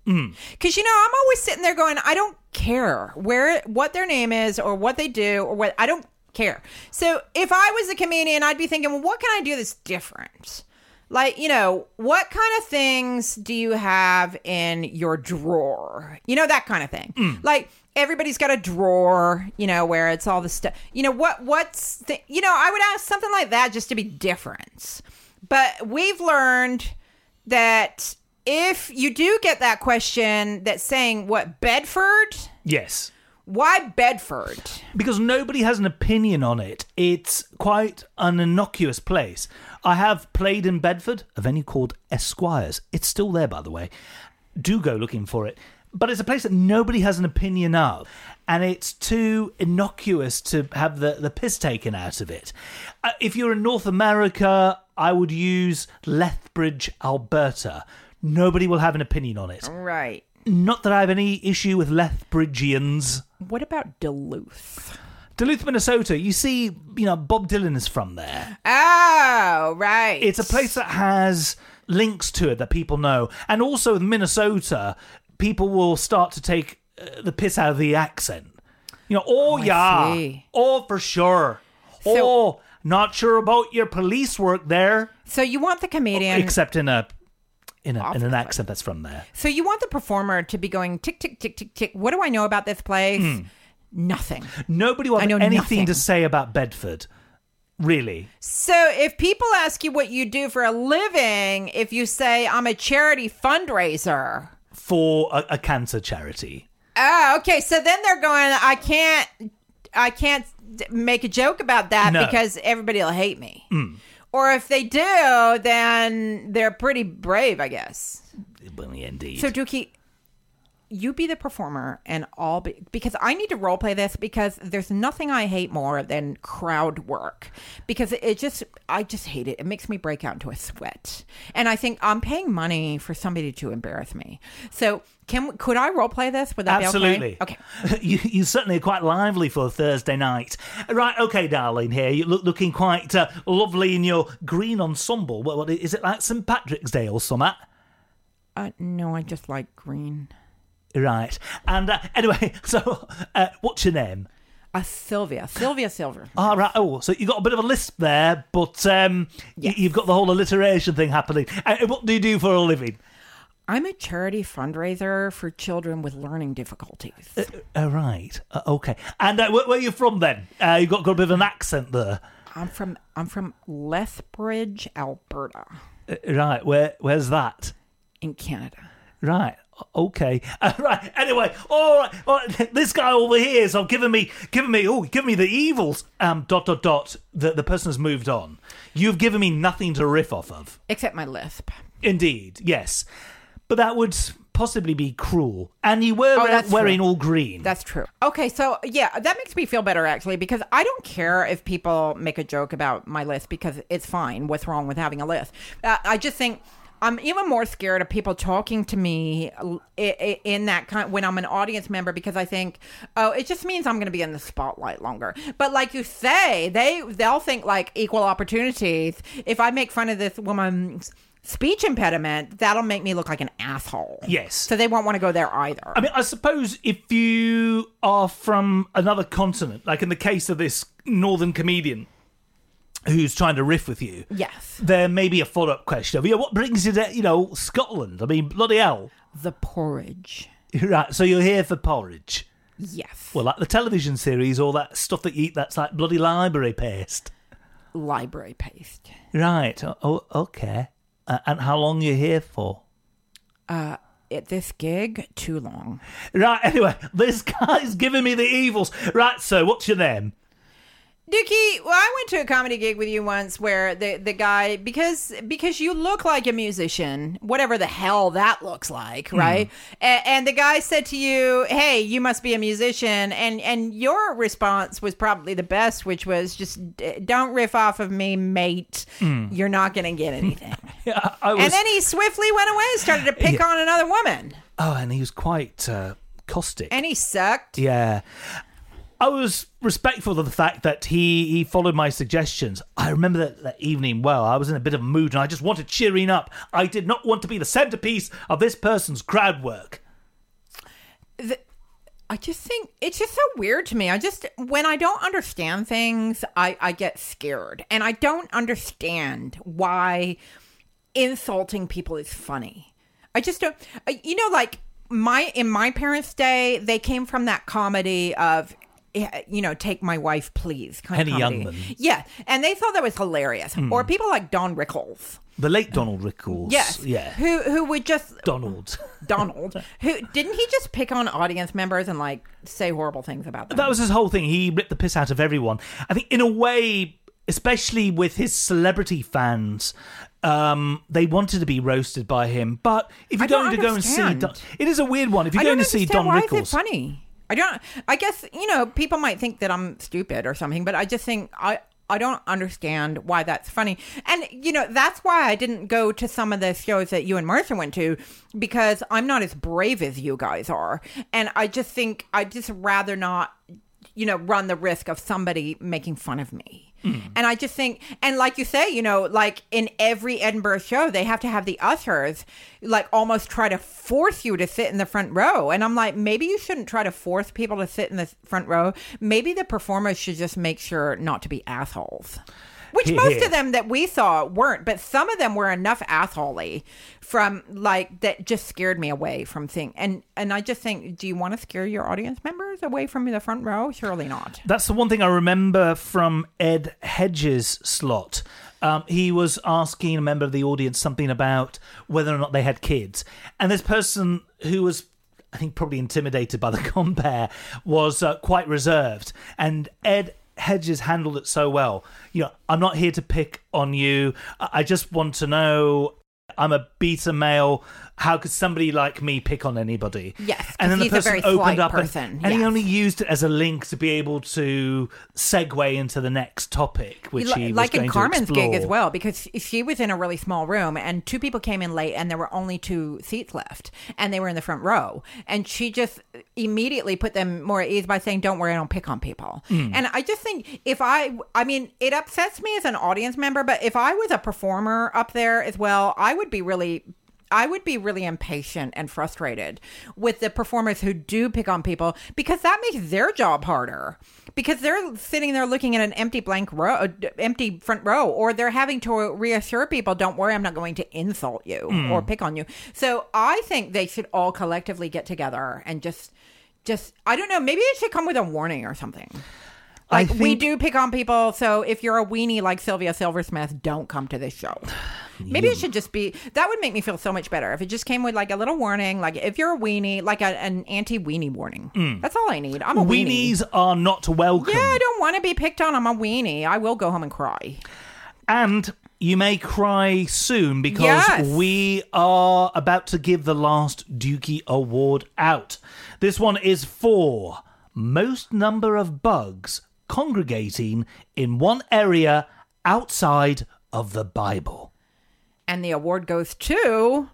Mm. Because you know i'm always sitting there going i don't care where what their name is or what they do or what i don't care. So if i was a comedian i'd be thinking well what can i do that's different? Like you know what kind of things do you have in your drawer? You know that kind of thing. Mm. Like everybody's got a drawer you know where it's all the stuff you know what what's the, you know i would ask something like that just to be different but we've learned that if you do get that question that's saying what bedford Yes. why bedford because nobody has an opinion on it. It's quite an innocuous place. I have played in Bedford, a venue called Esquires. It's still there, by the way. Do go looking for it. But it's a place that nobody has an opinion of, and it's too innocuous to have the, the piss taken out of it. Uh, if you're in North America, I would use Lethbridge, Alberta. Nobody will have an opinion on it. right Not that I have any issue with Lethbridgians. what about duluth Duluth, Minnesota. You see, you know, Bob Dylan is from there. oh right It's a place that has links to it that people know. And also with Minnesota, people will start to take uh, the piss out of the accent. You know, oh, I yeah. Oh, for sure. So- oh, not sure about your police work there. So you want the comedian, Except in a in, a, in an accent that's from there. so you want the performer to be going tick tick tick tick tick. What do I know about this place? nothing. Nobody will I have know anything to say about Bedford. Really. So if people ask you what you do for a living, if you say I'm a charity fundraiser, For a, a cancer charity. oh, okay. So then they're going. I can't. I can't make a joke about that No. because everybody will hate me. Mm. Or if they do, then they're pretty brave, I guess. Well, indeed. So Dookie, you be the performer and I'll be because I need to role play this because there's nothing I hate more than crowd work because it just I just hate it. It makes me break out into a sweat. And I think I'm paying money for somebody to embarrass me. So can could I role play this? Would that Absolutely. okay? Okay. you, you certainly are quite lively for a Thursday night. Right, okay, darling. Here, you look looking quite uh, lovely in your green ensemble. What, what is it like St Patrick's Day or something? Uh, no, I just like green. Right. And uh, anyway, so uh, what's your name? Uh, Sylvia, Sylvia Silver. All right. Oh, so you got a bit of a lisp there, but um, y- you've got the whole alliteration thing happening. Uh, what do you do for a living? I'm a charity fundraiser for children with learning difficulties. Uh, right. Uh, okay. And uh, where, where are you from then? Uh, you've got, got a bit of an accent there. I'm from I'm from Lethbridge, Alberta, Uh, right. Where? Where's that? in Canada. Right. Okay. Uh, right. Anyway. All right. All right. This guy over here is giving me, giving me, oh, giving me the evils. Um. Dot dot dot. The the person has moved on. You've given me nothing to riff off of. Except my lisp. Indeed. Yes. But that would possibly be cruel. And you were Oh, wearing true. all green. That's true. Okay, so yeah, that makes me feel better actually because I don't care if people make a joke about my list because it's fine. What's wrong with having a list? Uh, I just think I'm even more scared of people talking to me in that kind when I'm an audience member because I think, oh, it just means I'm going to be in the spotlight longer. But like you say, they they'll think like equal opportunities. If I make fun of this woman's speech impediment, that'll make me look like an asshole. Yes. So they won't want to go there either. I mean, I suppose if you are from another continent, like in the case of this northern comedian who's trying to riff with you, yes. there may be a follow up question of, yeah, what brings you to, you know, Scotland? I mean, bloody hell. The porridge. Right, so you're here for porridge. Yes. Well, like the television series, all that stuff that you eat that's like bloody library paste. library paste. Right, oh, okay. Uh, and how long you here for? Uh, At this gig, too long. Right, anyway, this guy's giving me the evils. Right, so what's your name? Dukey, well, I went to a comedy gig with you once where the the guy because because you look like a musician, whatever the hell that looks like, right? A- And, the guy said to you, "Hey, you must be a musician," and and your response was probably the best, which was just "Don't riff off of me, mate. You're not going to get anything." Yeah, was. and then he swiftly went away and started to pick on another woman, oh, and he was quite uh, caustic. and he sucked. Yeah. I was respectful of the fact that he, he followed my suggestions. I remember that, that evening well. I was in a bit of a mood and I just wanted cheering up. I did not want to be the centerpiece of this person's crowd work. the, I just think it's just so weird to me. I just when I don't understand things, I I get scared, and I don't understand why insulting people is funny. I just don't. You know, like my in my parents' day, they came from that comedy of. Eh, You know, take my wife, please. Kind Henny of. Youngman. yeah, and they thought that was hilarious. Or people like Don Rickles, The late Donald Rickles. yes, Yeah. who who would just Donald. Donald, who didn't he just pick on audience members and like say horrible things about them? That was his whole thing. He ripped the piss out of everyone. I think, in a way, especially with his celebrity fans, um, they wanted to be roasted by him. But if you're going to go and see, Don, it is a weird one. If you're going to see Don why Rickles, is it funny? I don't. I guess you know people might think that I'm stupid or something, but I just think I. I don't understand why that's funny. And, you know, that's why I didn't go to some of the shows that you and Marsha went to because I'm not as brave as you guys are. And I just think I'd just rather not, you know, run the risk of somebody making fun of me. Hmm. And I just think, and like you say, you know, like in every Edinburgh show, they have to have the ushers like almost try to force you to sit in the front row. And I'm like, maybe you shouldn't try to force people to sit in the front row. Maybe the performers should just make sure not to be assholes. Which most of them that we saw weren't, but some of them were enough assholey from like that just scared me away from thing. And and I just think, do you want to scare your audience members away from the front row? Surely not. That's the one thing I remember from Ed Hedges' slot. Um, he was asking a member of the audience something about whether or not they had kids, and this person who was. I think probably intimidated by the compare was uh, quite reserved, and Ed Hedges handled it so well. You know, I'm not here to pick on you. I just want to know. I'm a beta male. How could somebody like me pick on anybody? Yes, and then the person very opened up, and- person, and, he only used it as a link to be able to segue into the next topic, which he was like in Carmen's gig as well, because she was in a really small room and two people came in late and there were only two seats left and they were in the front row. And she just immediately put them more at ease by saying, Don't worry, I don't pick on people. Hmm. And I just think if I, I mean, it upsets me as an audience member, but if I was a performer up there as well, I would be really I would be really impatient and frustrated with the performers who do pick on people because that makes their job harder. Because they're sitting there looking at an empty blank row, uh, empty front row, or they're having to reassure people, "Don't worry, I'm not going to insult you or pick on you." So I think they should all collectively get together and just, just I don't know, maybe it should come with a warning or something. Like we do pick on people, so if you're a weenie like Sylvia Silversmith, don't come to this show. Maybe it should just be that would make me feel so much better if it just came with like a little warning, like if you're a weenie, like a, an anti weenie warning. Mm. That's all I need. I'm a weenie. Weenies are not welcome. Yeah, I don't want to be picked on. I'm a weenie. I will go home and cry. And you may cry soon because Yes. we are about to give the last Dukey Award out. This one is for most number of bugs congregating in one area outside of the Bible. And the award goes to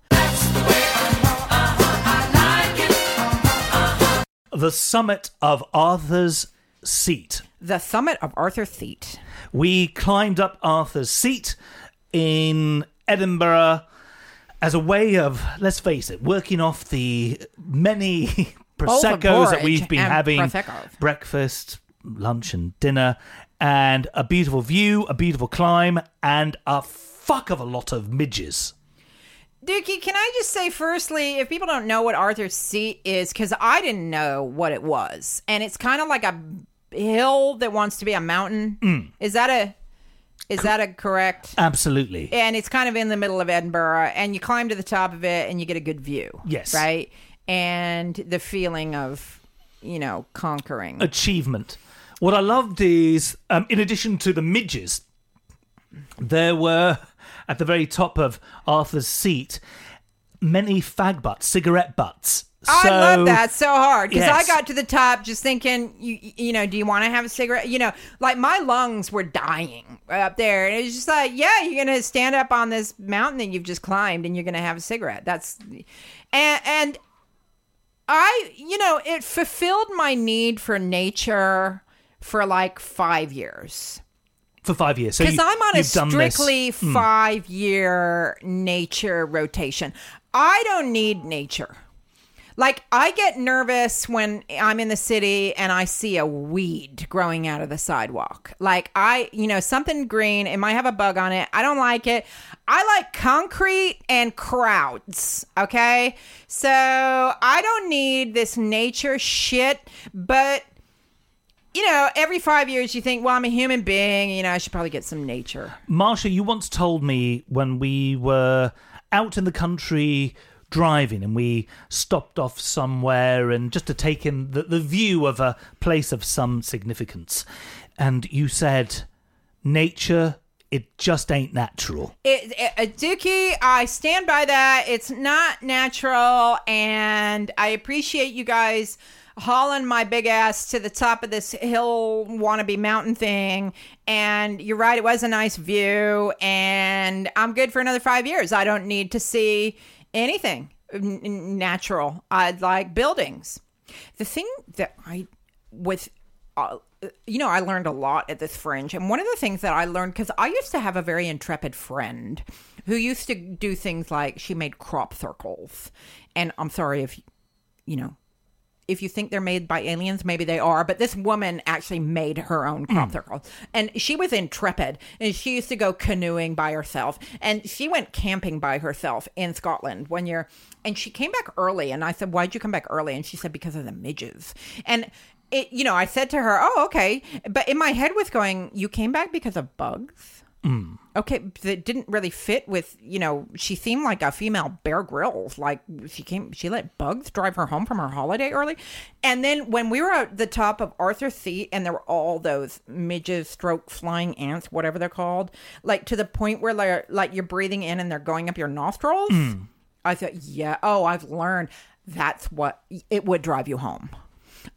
The summit of Arthur's seat. the summit of Arthur's Seat. We climbed up Arthur's seat in Edinburgh as a way of, let's face it, working off the many Prosecco's that we've been having Prosecco's. breakfast, lunch, and dinner, and a beautiful view, a beautiful climb, and a fuck of a lot of midges. Dukey, can I just say firstly, if people don't know what Arthur's Seat is, because I didn't know what it was, and it's kind of like a hill that wants to be a mountain. Mm. Is that a is that a correct? Absolutely. And it's kind of in the middle of Edinburgh, and you climb to the top of it, and you get a good view. Yes. right, and the feeling of you know conquering. achievement. What I loved is, um, in addition to the midges, there were at the very top of Arthur's seat many fag butts, cigarette butts. I love that so hard because I got to the top just thinking, you you know, do you want to have a cigarette? You know, like my lungs were dying up there, and it was just like, yeah, you're gonna stand up on this mountain that you've just climbed, and you're gonna have a cigarette. That's, and and I, you know, it fulfilled my need for nature for like five years for five years. Because you- I'm on a you've done this- strictly hmm. five year nature rotation. I don't need nature. Like I get nervous when I'm in the city and I see a weed growing out of the sidewalk. Like I, you know, something green, it might have a bug on it. I don't like it. I like concrete and crowds, okay? So, I don't need this nature shit, but you know, every 5 years you think, well, I'm a human being, you know, I should probably get some nature. Marsha, you once told me when we were out in the country driving and we stopped off somewhere and just to take in the, the view of a place of some significance. And you said, nature, it just ain't natural. It, it, uh, Dukey, I stand by that. It's not natural, and I appreciate you guys hauling my big ass to the top of this hill wannabe mountain thing. And you're right, it was a nice view, and I'm good for another five years. I don't need to see anything n- natural. I'd like buildings. The thing that I with uh, you know, I learned a lot at this fringe. And one of the things that I learned, because I used to have a very intrepid friend who used to do things like she made crop circles. And I'm sorry if, you know, if you think they're made by aliens, maybe they are. But this woman actually made her own crop hmm. circles, and she was intrepid. And she used to go canoeing by herself, and she went camping by herself in Scotland one year. And she came back early, and I said, "Why'd you come back early?" And she said, "Because of the midges." And it, you know, I said to her, "Oh, okay," but in my head was going, "You came back because of bugs." Okay, that didn't really fit with you know. She seemed like a female Bear Grylls. Like she came, she let bugs drive her home from her holiday early, and then when we were at the top of Arthur's Seat, and there were all those midges, stroke, flying ants, whatever they're called, like to the point where they're like you're breathing in and they're going up your nostrils. Mm. I thought, yeah, oh, I've learned that's what it would drive you home.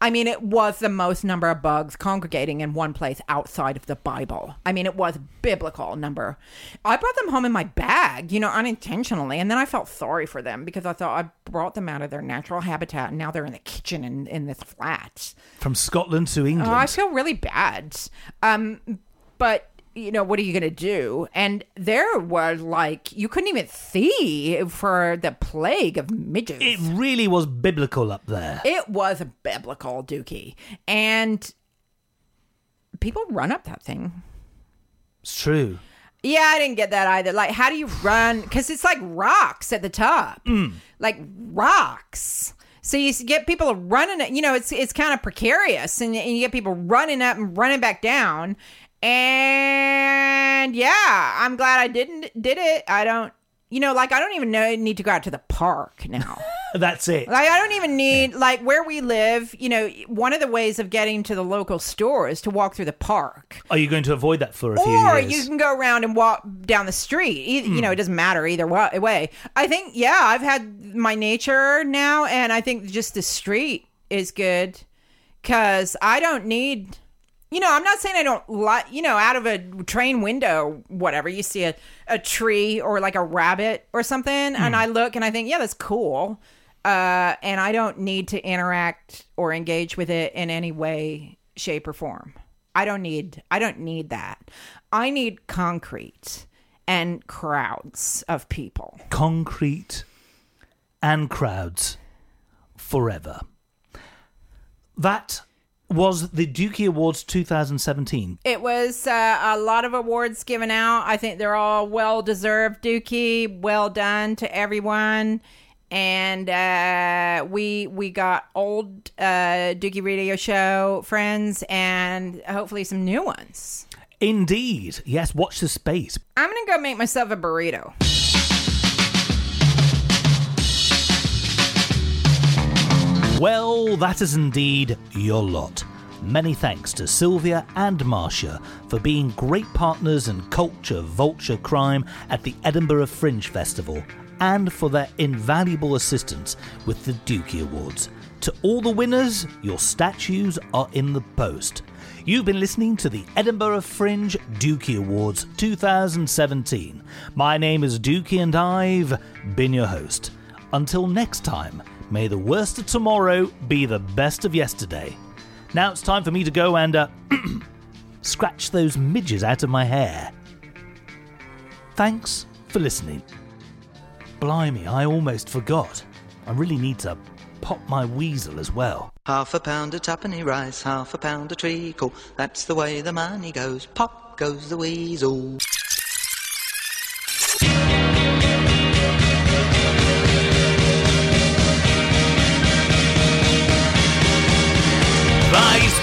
I mean, it was the most number of bugs congregating in one place outside of the Bible. I mean, it was biblical number. I brought them home in my bag, you know, unintentionally, and then I felt sorry for them because I thought I brought them out of their natural habitat, and now they're in the kitchen in, in this flat. From Scotland to England. Oh, I feel really bad. Um, but you know, what are you going to do? And there was like, you couldn't even see for the plague of midges. it really was biblical up there. It was a biblical dukey. And people run up that thing. It's true. Yeah, I didn't get that either. Like, how do you run? Because it's like rocks at the top, mm. like rocks. So you get people running. You know, it's it's kind of precarious, and, and you get people running up and running back down. And yeah, I'm glad I didn't did it. I don't, you know, like I don't even know need to go out to the park now. That's it. Like I don't even need like where we live. You know, one of the ways of getting to the local store is to walk through the park, oh, Are you going to avoid that for a few or you can go around and walk down the street. E- You know, hmm. it doesn't matter either way. I think yeah, I've had my nature now, and I think just the street is good because I don't need. You know, I'm not saying I don't like, you know, out of a train window, whatever, you see a, a tree or like a rabbit or something, and I look and I think, yeah, that's cool. Uh, and I don't need to interact or engage with it in any way, shape, or form. I don't need I don't need that. I need concrete and crowds of people. Concrete and crowds forever. That was the Dukey Awards 2017. It was uh, a lot of awards given out. I think they're all well deserved, Dukey. Well done to everyone. And uh, we we got old uh, Dukey Radio Show friends and hopefully some new ones. Indeed. Yes, watch the space. I'm gonna go make myself a burrito. Well, that is indeed your lot. Many thanks to Sylvia and Marsha for being great partners in culture vulture crime at the Edinburgh Fringe Festival and for their invaluable assistance with the Dukey Awards. To all the winners, your statues are in the post. You've been listening to the Edinburgh Fringe Dukey Awards 2017. My name is Dukey and I've been your host. Until next time, may the worst of tomorrow be the best of yesterday. Now it's time for me to go and uh, scratch those midges out of my hair. Thanks for listening. Blimey, I almost forgot. I really need to pop my weasel as well. Half a pound of tuppenny rice, half a pound of treacle. That's the way the money goes. Pop goes the weasel.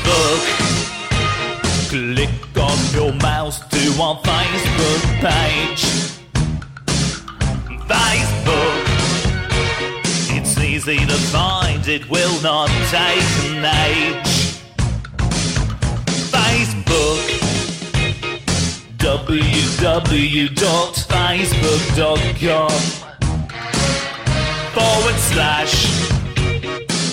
Facebook. Click on your mouse to our Facebook page. Facebook. It's easy to find, it will not take an age. Facebook. www.facebook.com forward slash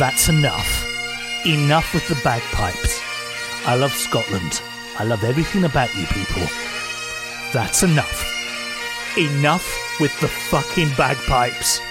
That's enough. Enough with the bagpipes. I love Scotland. I love everything about you people. That's enough. Enough with the fucking bagpipes.